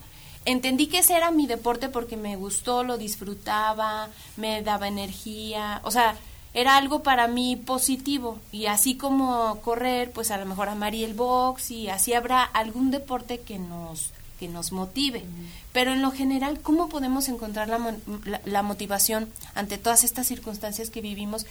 Entendí que ese era mi deporte porque me gustó, lo disfrutaba, me daba energía, o sea, era algo para mí positivo y así como correr, pues a lo mejor amaría el box y así habrá algún deporte que nos que nos motive. Pero en lo general, ¿cómo podemos encontrar la, la, la motivación ante todas estas circunstancias que vivimos?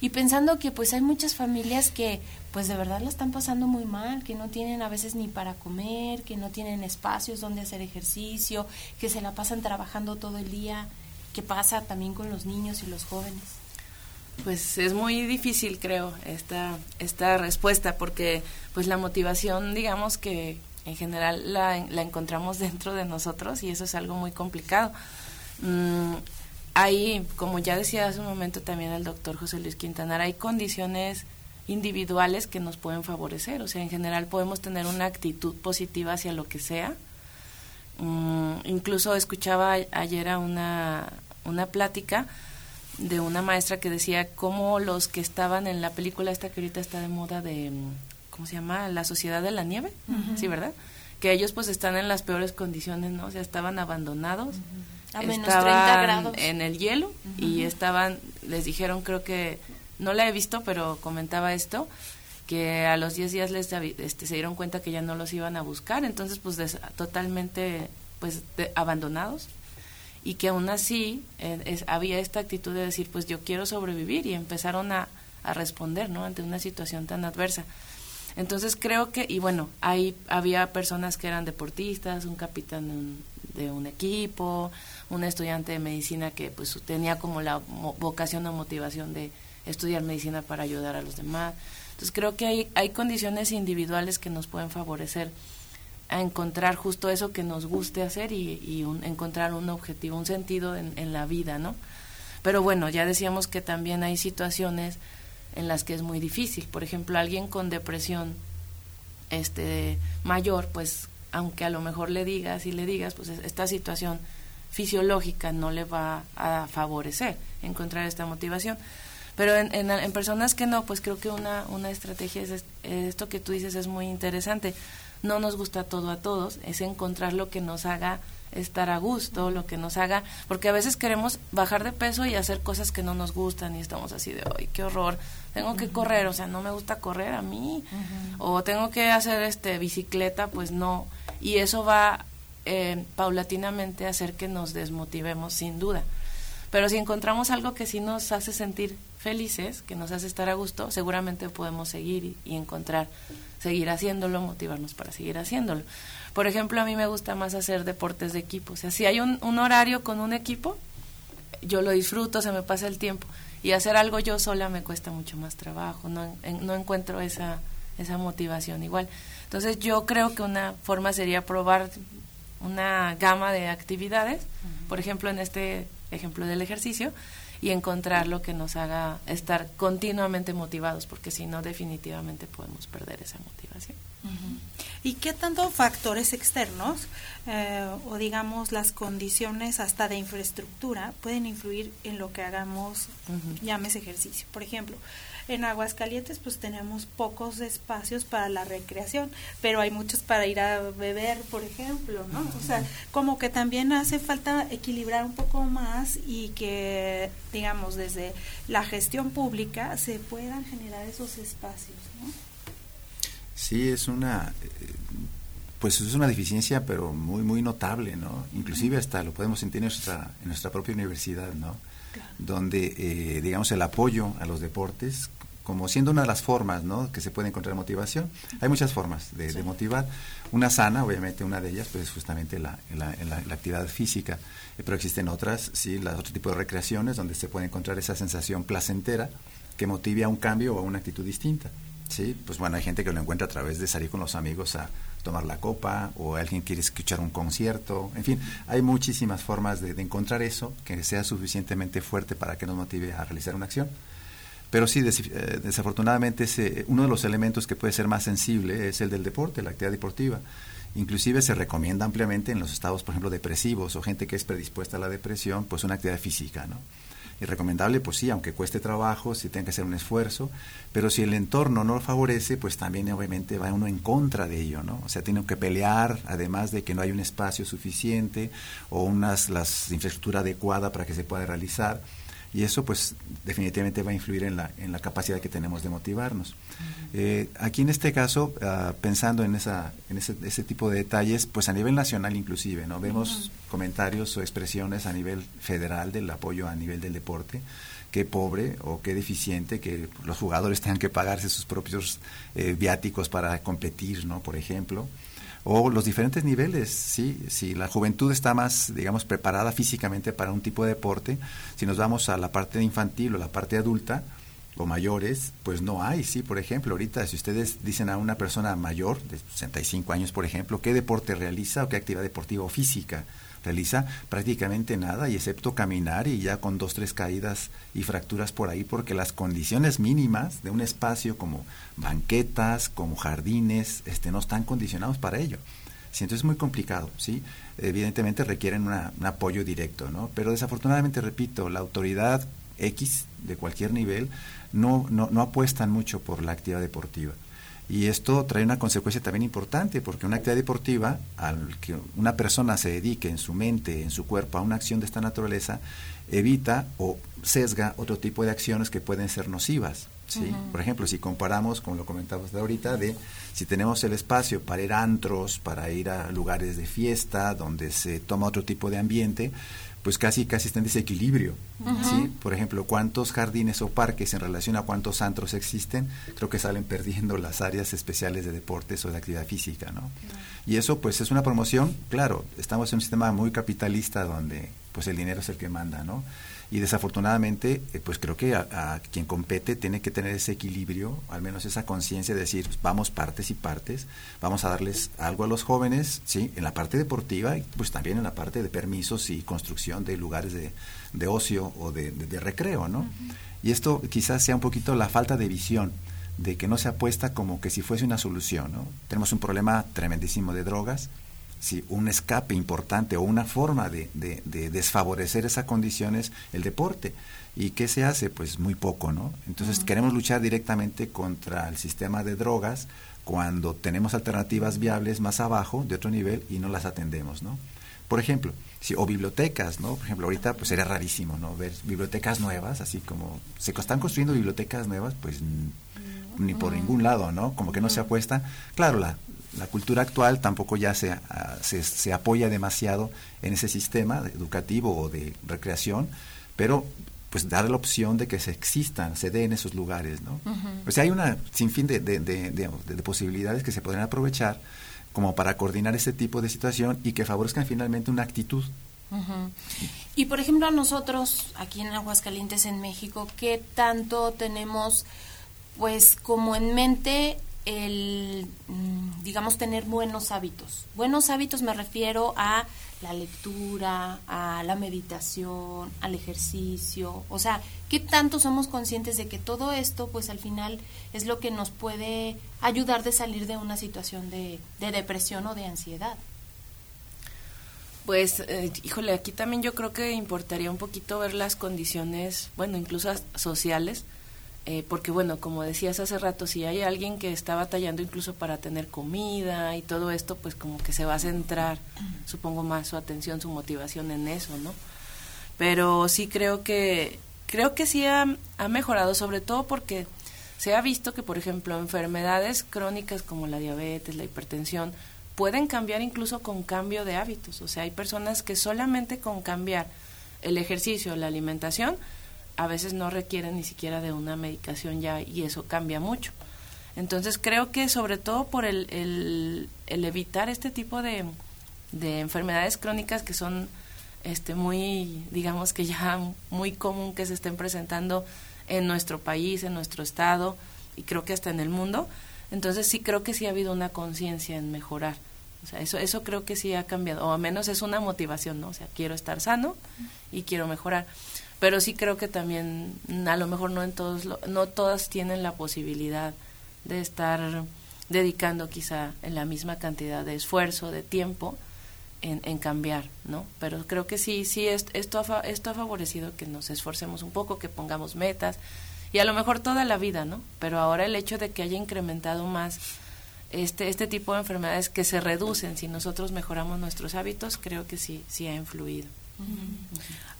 Y pensando que pues hay muchas familias que pues de verdad la están pasando muy mal, que no tienen a veces ni para comer, que no tienen espacios donde hacer ejercicio, que se la pasan trabajando todo el día. ¿Qué pasa también con los niños y los jóvenes? Pues es muy difícil, creo, esta, esta respuesta, porque pues la motivación, digamos que en general la, la encontramos dentro de nosotros y eso es algo muy complicado. Mm, hay, como ya decía hace un momento también el doctor José Luis Quintanar, hay condiciones individuales que nos pueden favorecer, o sea, en general podemos tener una actitud positiva hacia lo que sea. Mm, incluso escuchaba ayer a una, una plática de una maestra que decía cómo los que estaban en la película esta que ahorita está de moda de, ¿cómo se llama? La Sociedad de la Nieve, sí, ¿verdad? Que ellos pues están en las peores condiciones, ¿no? O sea, estaban abandonados. A menos estaban 30 grados. en el hielo y estaban, les dijeron, creo que, no la he visto, pero comentaba esto, que a los 10 días les este, se dieron cuenta que ya no los iban a buscar, entonces pues des- totalmente pues de- abandonados y que aún así eh, es- había esta actitud de decir pues yo quiero sobrevivir y empezaron a, a responder no ante una situación tan adversa entonces creo que y bueno ahí había personas que eran deportistas un capitán de un, de un equipo un estudiante de medicina que pues tenía como la vocación o motivación de estudiar medicina para ayudar a los demás entonces creo que hay hay condiciones individuales que nos pueden favorecer a encontrar justo eso que nos guste hacer y, y un- encontrar un objetivo, un sentido en, en la vida, ¿no? Pero bueno, ya decíamos que también hay situaciones en las que es muy difícil. Por ejemplo, alguien con depresión este mayor, pues aunque a lo mejor le digas y le digas, pues es- esta situación fisiológica no le va a favorecer encontrar esta motivación. Pero en, en, personas que no, pues creo que una, una estrategia es est- esto que tú dices es muy interesante. No nos gusta todo a todos, es encontrar lo que nos haga estar a gusto, lo que nos haga, porque a veces queremos bajar de peso y hacer cosas que no nos gustan y estamos así de, ay, qué horror, tengo que correr, o sea, no me gusta correr a mí, o tengo que hacer este bicicleta, pues no, y eso va eh, paulatinamente a hacer que nos desmotivemos sin duda. Pero si encontramos algo que sí nos hace sentir felices, que nos hace estar a gusto, seguramente podemos seguir y, y encontrar, seguir haciéndolo, motivarnos para seguir haciéndolo. Por ejemplo, a mí me gusta más hacer deportes de equipo. O sea, si hay un, un horario con un equipo, yo lo disfruto, se me pasa el tiempo. Y hacer algo yo sola me cuesta mucho más trabajo, no, en- no encuentro esa, esa motivación igual. Entonces yo creo que una forma sería probar una gama de actividades, por ejemplo en este ejemplo del ejercicio, y encontrar lo que nos haga estar continuamente motivados, porque si no definitivamente podemos perder esa motivación. ¿Y qué tanto factores externos eh, o digamos las condiciones hasta de infraestructura pueden influir en lo que hagamos, llámese ejercicio? Por ejemplo, en Aguascalientes pues tenemos pocos espacios para la recreación, pero hay muchos para ir a beber, por ejemplo, ¿no? O sea, como que también hace falta equilibrar un poco más y que, digamos, desde la gestión pública se puedan generar esos espacios, ¿no? Sí, es una, eh, pues es una deficiencia, pero muy, muy notable, ¿no? Inclusive hasta lo podemos sentir en nuestra, en nuestra propia universidad, ¿no? Donde, eh, digamos, el apoyo a los deportes, como siendo una de las formas, ¿no? Que se puede encontrar motivación. Hay muchas formas de, de motivar. Una sana, obviamente, una de ellas, pues es justamente la, la, la- la actividad física. Eh, pero existen otras, sí, las otro tipo de recreaciones donde se puede encontrar esa sensación placentera que motive a un cambio o a una actitud distinta. Sí, pues bueno, hay gente que lo encuentra a través de salir con los amigos a tomar la copa o alguien quiere escuchar un concierto. En fin, hay muchísimas formas de, encontrar eso que sea suficientemente fuerte para que nos motive a realizar una acción. Pero sí, eh, desafortunadamente, ese, uno de los elementos que puede ser más sensible es el del deporte, la actividad deportiva. Inclusive se recomienda ampliamente en los estados, por ejemplo, depresivos o gente que es predispuesta a la depresión, pues una actividad física, ¿no? Y recomendable, pues sí, aunque cueste trabajo, si tenga que hacer un esfuerzo, pero si el entorno no lo favorece, pues también obviamente va uno en contra de ello, ¿no? O sea, tiene que pelear, además de que no hay un espacio suficiente o unas las infraestructura adecuada para que se pueda realizar. Y eso, pues, definitivamente va a influir en la, en la capacidad que tenemos de motivarnos. Eh, aquí en este caso, ah, pensando en, esa, en ese, ese tipo de detalles, pues a nivel nacional inclusive, ¿no? Vemos comentarios o expresiones a nivel federal del apoyo a nivel del deporte, qué pobre o qué deficiente que los jugadores *laughs* tengan que pagarse sus propios eh, viáticos para competir, ¿no? Por ejemplo. O los diferentes niveles, sí, si la juventud está más, digamos, preparada físicamente para un tipo de deporte, si nos vamos a la parte infantil o la parte adulta, o mayores, pues no hay, sí, por ejemplo, ahorita si ustedes dicen a una persona mayor, de 65 años, por ejemplo, qué deporte realiza o qué actividad deportiva o física realiza, prácticamente nada, y excepto caminar y ya con dos, tres caídas y fracturas por ahí, porque las condiciones mínimas de un espacio como banquetas, como jardines, este, no están condicionados para ello. Sí, entonces es muy complicado, ¿sí? Evidentemente requieren una- un apoyo directo, ¿no? Pero desafortunadamente, repito, la autoridad X de cualquier nivel no, no, no apuestan mucho por la actividad deportiva. Y esto trae una consecuencia también importante, porque una actividad deportiva, al que una persona se dedique en su mente, en su cuerpo, a una acción de esta naturaleza, evita o sesga otro tipo de acciones que pueden ser nocivas. ¿sí? Por ejemplo, si comparamos, como lo comentabas de ahorita, de si tenemos el espacio para ir a antros, para ir a lugares de fiesta, donde se toma otro tipo de ambiente, pues casi casi está en desequilibrio. ¿sí? Por ejemplo, cuántos jardines o parques en relación a cuántos antros existen, creo que salen perdiendo las áreas especiales de deportes o de actividad física. ¿no? Y eso pues es una promoción, claro, estamos en un sistema muy capitalista donde pues el dinero es el que manda, ¿no? Y desafortunadamente eh, pues creo que a, quien compete tiene que tener ese equilibrio al menos esa conciencia de decir vamos partes y partes vamos a darles algo a los jóvenes sí en la parte deportiva y pues también en la parte de permisos y construcción de lugares de, de ocio o de, recreo no y esto quizás sea un poquito la falta de visión de que no se apuesta como que si fuese una solución no tenemos un problema tremendísimo de drogas si un escape importante o una forma de, desfavorecer esa condición es el deporte. ¿Y qué se hace? Pues muy poco, ¿no? Entonces queremos luchar directamente contra el sistema de drogas cuando tenemos alternativas viables más abajo, de otro nivel, y no las atendemos, ¿no? Por ejemplo, si, o bibliotecas, ¿no? Por ejemplo, ahorita pues sería rarísimo, ¿no? Ver bibliotecas nuevas, así como se están construyendo bibliotecas nuevas, pues ni por ningún lado, ¿no? Como que no se apuesta. Claro, la, la cultura actual tampoco ya ah, se, se, apoya demasiado en ese sistema educativo o de recreación, pero pues dar la opción de que se existan, se den esos lugares, ¿no? O sea, hay una sinfín de, de, de, posibilidades que se podrían aprovechar como para coordinar este tipo de situación y que favorezcan finalmente una actitud. Y por ejemplo, nosotros aquí en Aguascalientes, en México, ¿qué tanto tenemos pues como en mente el, mm, digamos, tener buenos hábitos. Buenos hábitos me refiero a la lectura, a la meditación, al ejercicio. O sea, ¿qué tanto somos conscientes de que todo esto, pues al final, es lo que nos puede ayudar de salir de una situación de, de depresión o de ansiedad? Pues, eh, híjole, aquí también yo creo que importaría un poquito ver las condiciones, bueno, incluso sociales, eh, porque bueno, como decías hace rato, si hay alguien que está batallando incluso para tener comida y todo esto, pues como que se va a centrar, supongo más su atención, su motivación en eso, ¿no? Pero sí creo que, creo que sí ha, ha mejorado, sobre todo porque se ha visto que, por ejemplo, enfermedades crónicas como la diabetes, la hipertensión, pueden cambiar incluso con cambio de hábitos. O sea, hay personas que solamente con cambiar el ejercicio, la alimentación, a veces no requieren ni siquiera de una medicación ya y eso cambia mucho. Entonces creo que sobre todo por el, el, evitar este tipo de, de, enfermedades crónicas que son este muy, digamos que ya muy común que se estén presentando en nuestro país, en nuestro estado y creo que hasta en el mundo. Entonces sí creo que sí ha habido una conciencia en mejorar. O sea, eso, eso creo que sí ha cambiado, o al menos es una motivación, ¿no? O sea, quiero estar sano y quiero mejorar pero sí creo que también a lo mejor no en todos no todas tienen la posibilidad de estar dedicando quizá en la misma cantidad de esfuerzo de tiempo en, en cambiar no pero creo que sí sí esto ha, esto ha favorecido que nos esforcemos un poco que pongamos metas y a lo mejor toda la vida no pero ahora el hecho de que haya incrementado más este este tipo de enfermedades que se reducen si nosotros mejoramos nuestros hábitos creo que sí sí ha influido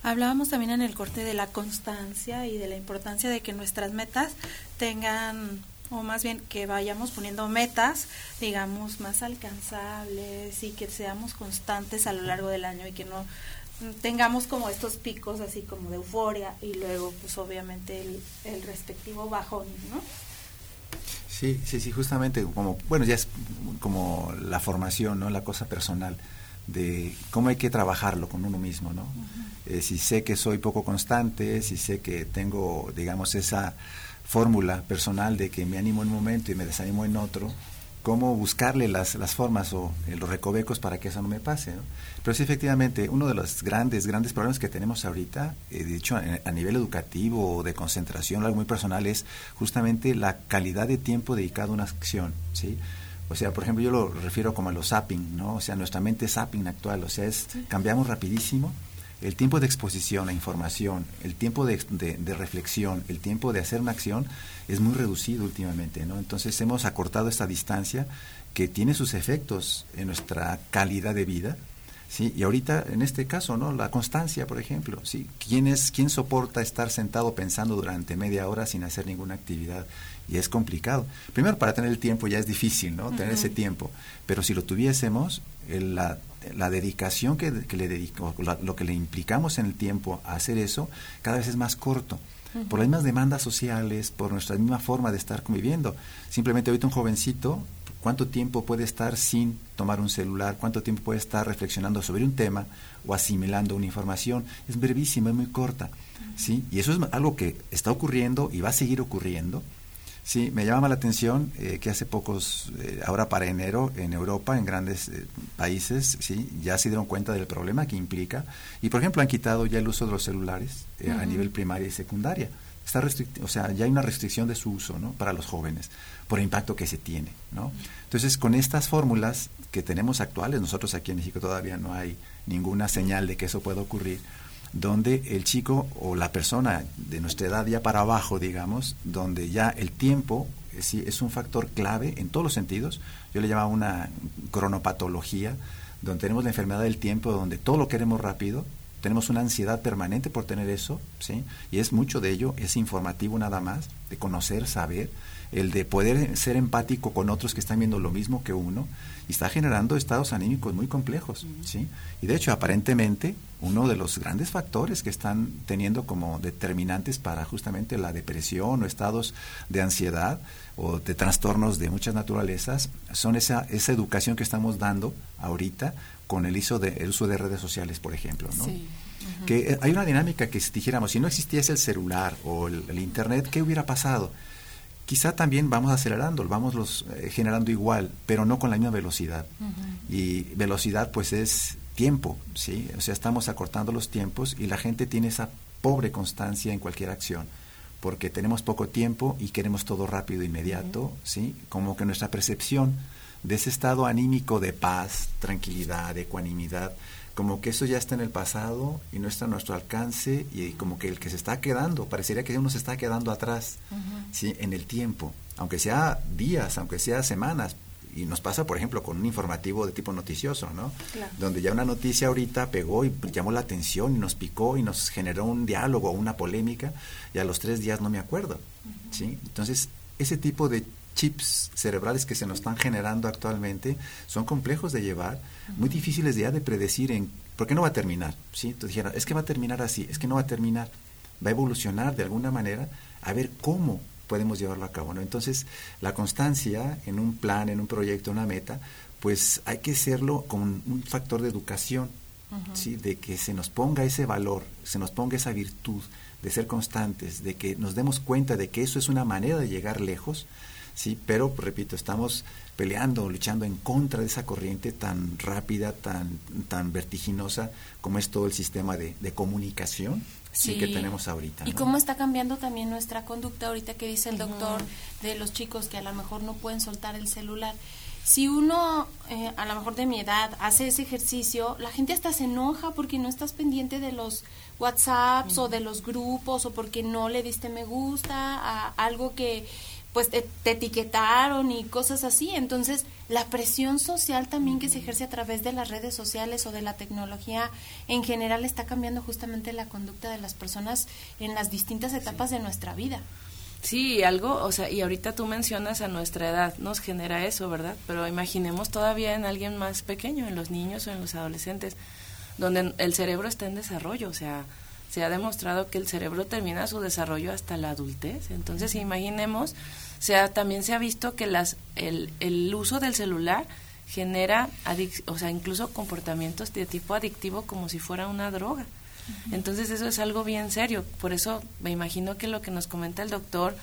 Hablábamos también en el corte de la constancia y de la importancia de que nuestras metas tengan, o más bien que vayamos poniendo metas, digamos, más alcanzables y que seamos constantes a lo largo del año y que no tengamos como estos picos así como de euforia y luego pues obviamente el, el respectivo bajón, ¿no? Sí, sí, sí, justamente como, bueno, ya es como la formación, ¿no? La cosa personal de cómo hay que trabajarlo con uno mismo, ¿no? Eh, si sé que soy poco constante, si sé que tengo, digamos, esa fórmula personal de que me animo en un momento y me desanimo en otro, cómo buscarle las, las formas o eh, los recovecos para que eso no me pase. ¿no? Pero sí, efectivamente, uno de los grandes, grandes problemas que tenemos ahorita, eh, de hecho, a, nivel educativo o de concentración, algo muy personal, es justamente la calidad de tiempo dedicado a una acción, ¿sí? O sea, por ejemplo, yo lo refiero como a los zapping, ¿no? O sea, nuestra mente es zapping actual, o sea, es cambiamos rapidísimo, el tiempo de exposición a información, el tiempo de, de, reflexión, el tiempo de hacer una acción es muy reducido últimamente, ¿no? Entonces hemos acortado esta distancia que tiene sus efectos en nuestra calidad de vida, ¿sí? Y ahorita, en este caso, ¿no? La constancia, por ejemplo, ¿sí? ¿Quién, es, ¿Quién soporta estar sentado pensando durante media hora sin hacer ninguna actividad? Y es complicado. Primero, para tener el tiempo ya es difícil, ¿no? Tener ese tiempo. Pero si lo tuviésemos, la, la, dedicación que, le dedico, lo que le implicamos en el tiempo a hacer eso, cada vez es más corto. Por las mismas demandas sociales, por nuestra misma forma de estar conviviendo. Simplemente ahorita un jovencito cuánto tiempo puede estar sin tomar un celular, cuánto tiempo puede estar reflexionando sobre un tema o asimilando una información. Es brevísima, es muy corta. ¿sí? Y eso es algo que está ocurriendo y va a seguir ocurriendo Sí, me llama la atención eh, que hace pocos, eh, ahora para enero, en Europa, en grandes eh, países, sí, ya se dieron cuenta del problema que implica. Y, por ejemplo, han quitado ya el uso de los celulares a nivel primaria y secundaria. Está o sea, ya hay una restricción de su uso ¿no? para los jóvenes por el impacto que se tiene. ¿no? Entonces, con estas fórmulas que tenemos actuales, nosotros aquí en México todavía no hay ninguna señal de que eso pueda ocurrir, donde el chico o la persona de nuestra edad ya para abajo, digamos, donde ya el tiempo es, eh, es un factor clave en todos los sentidos, yo le llamaba una cronopatología, donde tenemos la enfermedad del tiempo, donde todo lo queremos rápido, tenemos una ansiedad permanente por tener eso, ¿sí? Y es mucho de ello, es informativo nada más, de conocer, saber, el de poder ser empático con otros que están viendo lo mismo que uno, y está generando estados anímicos muy complejos, ¿sí? Y de hecho, aparentemente, uno de los grandes factores que están teniendo como determinantes para justamente la depresión o estados de ansiedad o de trastornos de muchas naturalezas son esa, esa educación que estamos dando ahorita con el uso de, el uso de redes sociales, por ejemplo, ¿no? Que eh, hay una dinámica que si dijéramos, si no existiese el celular o el, Internet, ¿qué hubiera pasado? Quizá también vamos acelerando, vamos los, eh, generando igual, pero no con la misma velocidad. Y velocidad pues es tiempo, ¿sí? O sea, estamos acortando los tiempos y la gente tiene esa pobre constancia en cualquier acción, porque tenemos poco tiempo y queremos todo rápido, inmediato, ¿sí? Como que nuestra percepción de ese estado anímico de paz, tranquilidad, ecuanimidad, como que eso ya está en el pasado y no está a nuestro alcance y como que el que se está quedando, parecería que uno se está quedando atrás, ¿sí? En el tiempo, aunque sea días, aunque sea semanas, y nos pasa, por ejemplo, con un informativo de tipo noticioso, ¿no? Donde ya una noticia ahorita pegó y llamó la atención y nos picó y nos generó un diálogo o una polémica y a los tres días no me acuerdo, ¿sí? Entonces, ese tipo de chips cerebrales que se nos están generando actualmente son complejos de llevar, muy difíciles ya de predecir en por qué no va a terminar, ¿sí? Entonces dijeron, es que va a terminar así, es que no va a terminar, va a evolucionar de alguna manera, a ver cómo podemos llevarlo a cabo. ¿no? Entonces, la constancia en un plan, en un proyecto, una meta, pues hay que hacerlo como un, factor de educación, ¿sí? de que se nos ponga ese valor, se nos ponga esa virtud de ser constantes, de que nos demos cuenta de que eso es una manera de llegar lejos, ¿sí? pero, repito, estamos peleando, luchando en contra de esa corriente tan rápida, tan, tan vertiginosa como es todo el sistema de, de comunicación sí. que tenemos ahorita. Y cómo está cambiando también nuestra conducta ahorita que dice el doctor de los chicos que a lo mejor no pueden soltar el celular. Si uno, eh, a lo mejor de mi edad, hace ese ejercicio, la gente hasta se enoja porque no estás pendiente de los WhatsApps o de los grupos o porque no le diste me gusta a algo que pues te, etiquetaron y cosas así. Entonces, la presión social también que se ejerce a través de las redes sociales o de la tecnología en general está cambiando justamente la conducta de las personas en las distintas etapas de nuestra vida. Sí, algo, o sea, y ahorita tú mencionas a nuestra edad, nos genera eso, ¿verdad? Pero imaginemos todavía en alguien más pequeño, en los niños o en los adolescentes, donde el cerebro está en desarrollo, o sea, se ha demostrado que el cerebro termina su desarrollo hasta la adultez. Entonces, imaginemos sea, también se ha visto que las, el, el uso del celular genera, o sea, incluso comportamientos de tipo adictivo como si fuera una droga. Entonces eso es algo bien serio. Por eso me imagino que lo que nos comenta el doctor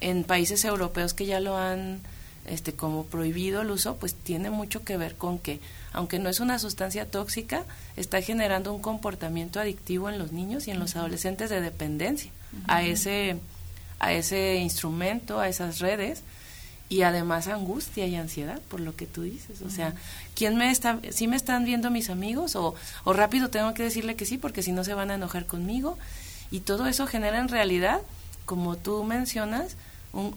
en países europeos que ya lo han este como prohibido el uso, pues tiene mucho que ver con que aunque no es una sustancia tóxica, está generando un comportamiento adictivo en los niños y en los adolescentes de dependencia a ese a ese instrumento, a esas redes, y además angustia y ansiedad por lo que tú dices. O sea, ¿quién me está, si me están viendo mis amigos o, o rápido tengo que decirle que sí porque si no se van a enojar conmigo? Y todo eso genera en realidad, como tú mencionas,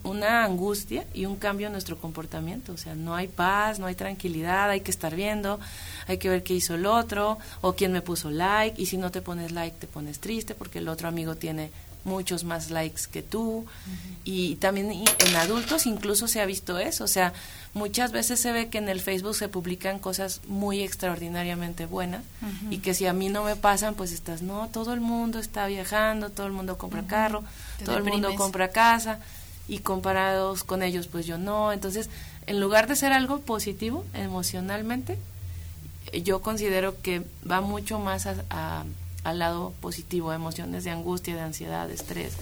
una angustia y un cambio en nuestro comportamiento. O sea, no hay paz, no hay tranquilidad, hay que estar viendo, hay que ver qué hizo el otro o quién me puso like. Y si no te pones like, te pones triste porque el otro amigo tiene muchos más likes que tú. Y también en adultos incluso se ha visto eso. O sea, muchas veces se ve que en el Facebook se publican cosas muy extraordinariamente buenas y que si a mí no me pasan, pues estás, no, todo el mundo está viajando, todo el mundo compra carro, todo el mundo compra casa y comparados con ellos, pues yo no. Entonces, en lugar de ser algo positivo emocionalmente, yo considero que va mucho más a al lado positivo, emociones de angustia, de ansiedad, de estrés.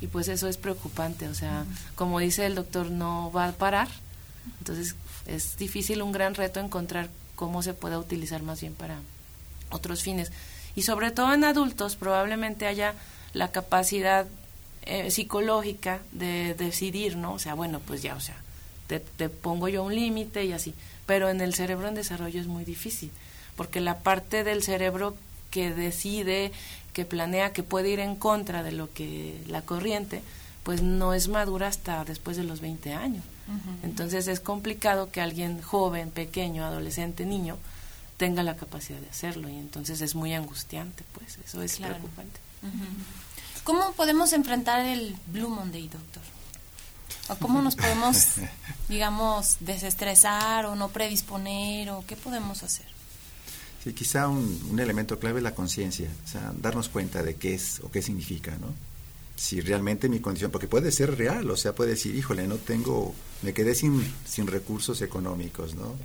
Y pues eso es preocupante, o sea, como dice el doctor, no va a parar. Entonces es difícil, un gran reto encontrar cómo se pueda utilizar más bien para otros fines. Y sobre todo en adultos probablemente haya la capacidad eh, psicológica de decidir, ¿no? O sea, bueno, pues ya, o sea, te, te pongo yo un límite y así. Pero en el cerebro en desarrollo es muy difícil, porque la parte del cerebro que decide, que planea, que puede ir en contra de lo que la corriente, pues no es madura hasta después de los 20 años. Entonces es complicado que alguien joven, pequeño, adolescente, niño, tenga la capacidad de hacerlo y entonces es muy angustiante, pues eso es preocupante. ¿Cómo podemos enfrentar el Blue Monday, doctor? ¿O cómo nos podemos, *laughs* digamos, desestresar o no predisponer o qué podemos hacer? Sí, quizá un, elemento clave es la conciencia, o sea, darnos cuenta de qué es o qué significa, ¿no? Si realmente mi condición, porque puede ser real, o sea, puede decir, híjole, no tengo, me quedé sin, sin recursos económicos, ¿no?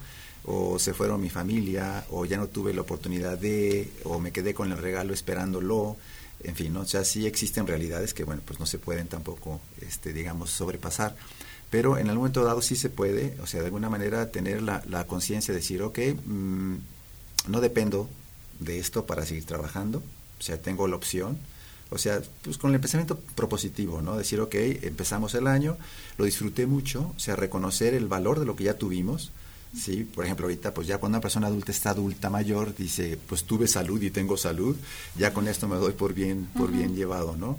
O se fueron mi familia, o ya no tuve la oportunidad de, o me quedé con el regalo esperándolo, en fin, ¿no? O sea, sí existen realidades que, bueno, pues no se pueden tampoco, este, digamos, sobrepasar. Pero en el momento dado sí se puede, o sea, de alguna manera tener la, la conciencia de decir, ok, mmm, no dependo de esto para seguir trabajando, o sea, tengo la opción, o sea, pues con el pensamiento propositivo, ¿no? Decir, ok, empezamos el año, lo disfruté mucho, o sea, reconocer el valor de lo que ya tuvimos, ¿sí? Por ejemplo, ahorita, pues ya cuando una persona adulta está adulta mayor, dice, pues tuve salud y tengo salud, ya con esto me doy por bien, por bien llevado, ¿no?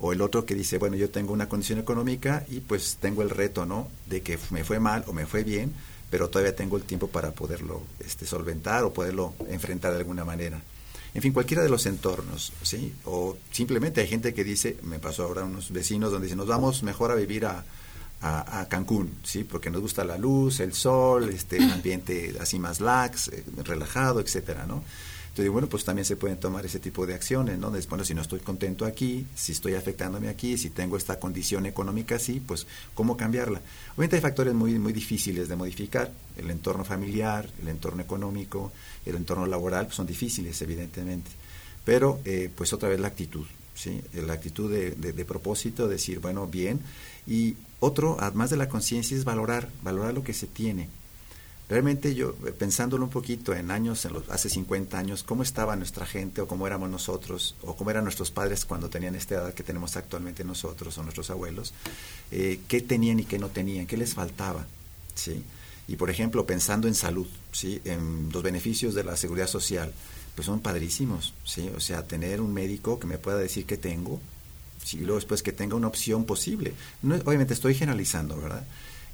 O el otro que dice, bueno, yo tengo una condición económica y pues tengo el reto, ¿no? De que me fue mal o me fue bien, pero todavía tengo el tiempo para poderlo este, solventar o poderlo enfrentar de alguna manera. En fin, cualquiera de los entornos, ¿sí? O simplemente hay gente que dice, me pasó ahora unos vecinos donde dicen, nos vamos mejor a vivir a, a, Cancún, ¿sí? Porque nos gusta la luz, el sol, este ambiente así más lax, eh, relajado, etcétera, ¿no? Entonces, bueno, pues también se pueden tomar ese tipo de acciones, ¿no? Bueno, si no estoy contento aquí, si estoy afectándome aquí, si tengo esta condición económica así, pues, ¿cómo cambiarla? Obviamente hay factores muy, muy difíciles de modificar. El entorno familiar, el entorno económico, el entorno laboral, pues, son difíciles, evidentemente. Pero, eh, pues, otra vez la actitud, ¿sí? La actitud de, de, de propósito, decir, bueno, bien. Y otro, además de la conciencia, es valorar, valorar lo que se tiene Realmente yo, pensándolo un poquito en años, en los, hace 50 años, cómo estaba nuestra gente o cómo éramos nosotros o cómo eran nuestros padres cuando tenían esta edad que tenemos actualmente nosotros o nuestros abuelos, eh, qué tenían y qué no tenían, qué les faltaba, ¿sí? Y por ejemplo, pensando en salud, ¿sí? En los beneficios de la seguridad social, pues son padrísimos, ¿sí? O sea, tener un médico que me pueda decir qué tengo, y luego después que tenga una opción posible. No, obviamente estoy generalizando, ¿verdad?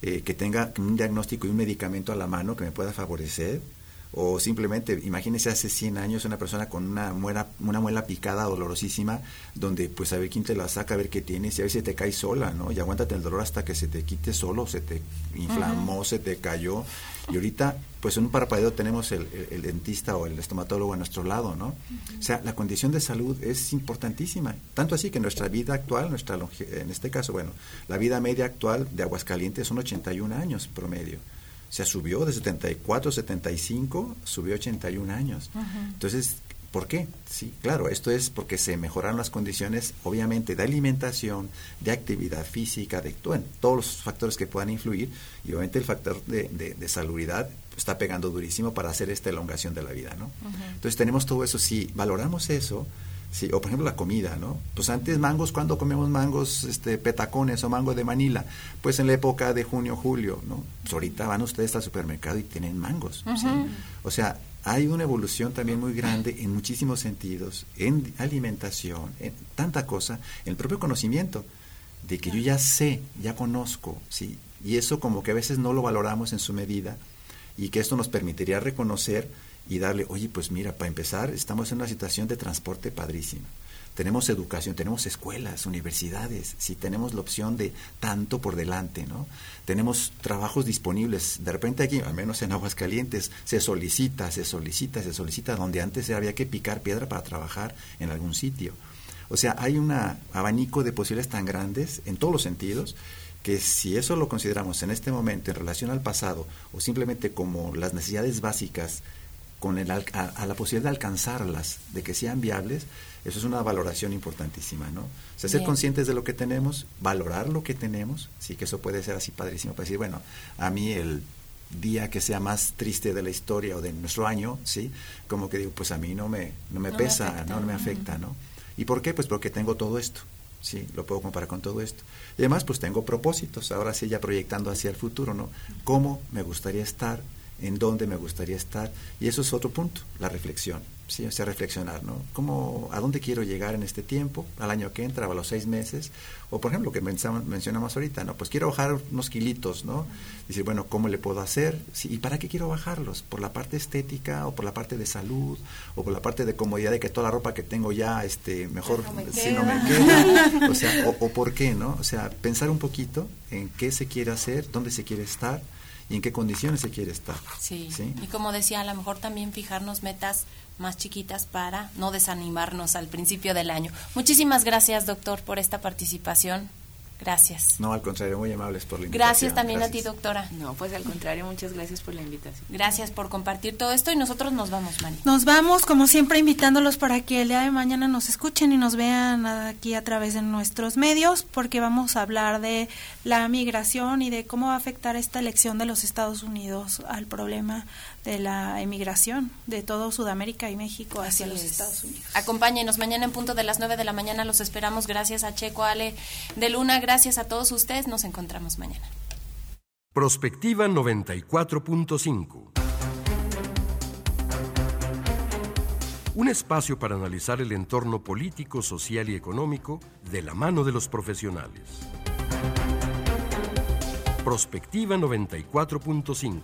Eh, que tenga un diagnóstico y un medicamento a la mano que me pueda favorecer. O simplemente, imagínese hace 100 años una persona con una muela, una muela picada dolorosísima, donde pues a ver quién te la saca, a ver qué tienes, y a ver si te cae sola, ¿no? Y aguántate el dolor hasta que se te quite solo, se te inflamó, se te cayó. Y ahorita, pues en un parpadeo tenemos el, dentista o el estomatólogo a nuestro lado, ¿no? O sea, la condición de salud es importantísima. Tanto así que nuestra vida actual, nuestra en este caso, bueno, la vida media actual de Aguascalientes son 81 años promedio. O sea, subió de 74, 75, subió 81 años. Entonces, ¿Por qué? Sí, claro, esto es porque se mejoraron las condiciones, obviamente, de alimentación, de actividad física, de todos los factores que puedan influir, y obviamente el factor de, de, salubridad está pegando durísimo para hacer esta elongación de la vida, ¿no? Entonces tenemos todo eso, si valoramos eso, Sí, o por ejemplo la comida, ¿no? Pues antes mangos, ¿cuándo comemos mangos este, petacones o mango de Manila? Pues en la época de junio, julio, ¿no? Pues ahorita van ustedes al supermercado y tienen mangos. ¿sí? O sea, hay una evolución también muy grande en muchísimos sentidos, en alimentación, en tanta cosa, en el propio conocimiento, de que yo ya sé, ya conozco, ¿sí? Y eso como que a veces no lo valoramos en su medida y que esto nos permitiría reconocer y darle, oye, pues mira, para empezar, estamos en una situación de transporte padrísima. Tenemos educación, tenemos escuelas, universidades, si tenemos la opción de tanto por delante, ¿no? Tenemos trabajos disponibles. De repente aquí, al menos en Aguascalientes, se solicita, se solicita, se solicita, donde antes había que picar piedra para trabajar en algún sitio. O sea, hay un abanico de posibilidades tan grandes en todos los sentidos que si eso lo consideramos en este momento en relación al pasado o simplemente como las necesidades básicas con el, a, a, la posibilidad de alcanzarlas, de que sean viables, eso es una valoración importantísima, ¿no? O sea, ser Bien. conscientes de lo que tenemos, valorar lo que tenemos, sí que eso puede ser así padrísimo, para decir, bueno, a mí el día que sea más triste de la historia o de nuestro año, sí, como que digo, pues a mí no me, no me No me pesa, afecta. no me afecta, ¿no? ¿Y por qué? Pues porque tengo todo esto, sí, lo puedo comparar con todo esto. Y además, pues tengo propósitos, ahora sí ya proyectando hacia el futuro, ¿no? ¿Cómo me gustaría estar? ¿En dónde me gustaría estar? Y eso es otro punto, la reflexión, sí, o sea, reflexionar, ¿no? ¿Cómo, a dónde quiero llegar en este tiempo, al año que entra, o a los seis meses? O, por ejemplo, lo que mencionamos, ahorita, ¿no? Pues quiero bajar unos kilitos, ¿no? Decir, bueno, ¿cómo le puedo hacer? Sí, ¿Y para qué quiero bajarlos? ¿Por la parte estética o por la parte de salud o por la parte de comodidad de que toda la ropa que tengo ya, este, mejor si no me queda? O sea, o, o por qué, ¿no? O sea, pensar un poquito en qué se quiere hacer, dónde se quiere estar y en qué condiciones se quiere estar. Sí. ¿sí? Y como decía, a lo mejor también fijarnos metas más chiquitas para no desanimarnos al principio del año. Muchísimas gracias, doctor, por esta participación. Gracias. No, al contrario, muy amables por la invitación. Gracias también a ti, doctora. No, pues al contrario, muchas gracias por la invitación. Gracias por compartir todo esto y nosotros nos vamos, Mani. Nos vamos, como siempre, invitándolos para que el día de mañana nos escuchen y nos vean aquí a través de nuestros medios, porque vamos a hablar de la migración y de cómo va a afectar esta elección de los Estados Unidos al problema de la emigración de todo Sudamérica y México hacia Así los es. Estados Unidos. Acompáñenos mañana en punto de las 9 de la mañana. Los esperamos. Gracias a Checo, Ale de Luna. Gracias a todos ustedes. Nos encontramos mañana. Prospectiva 94.5. Un espacio para analizar el entorno político, social y económico de la mano de los profesionales. Prospectiva 94.5.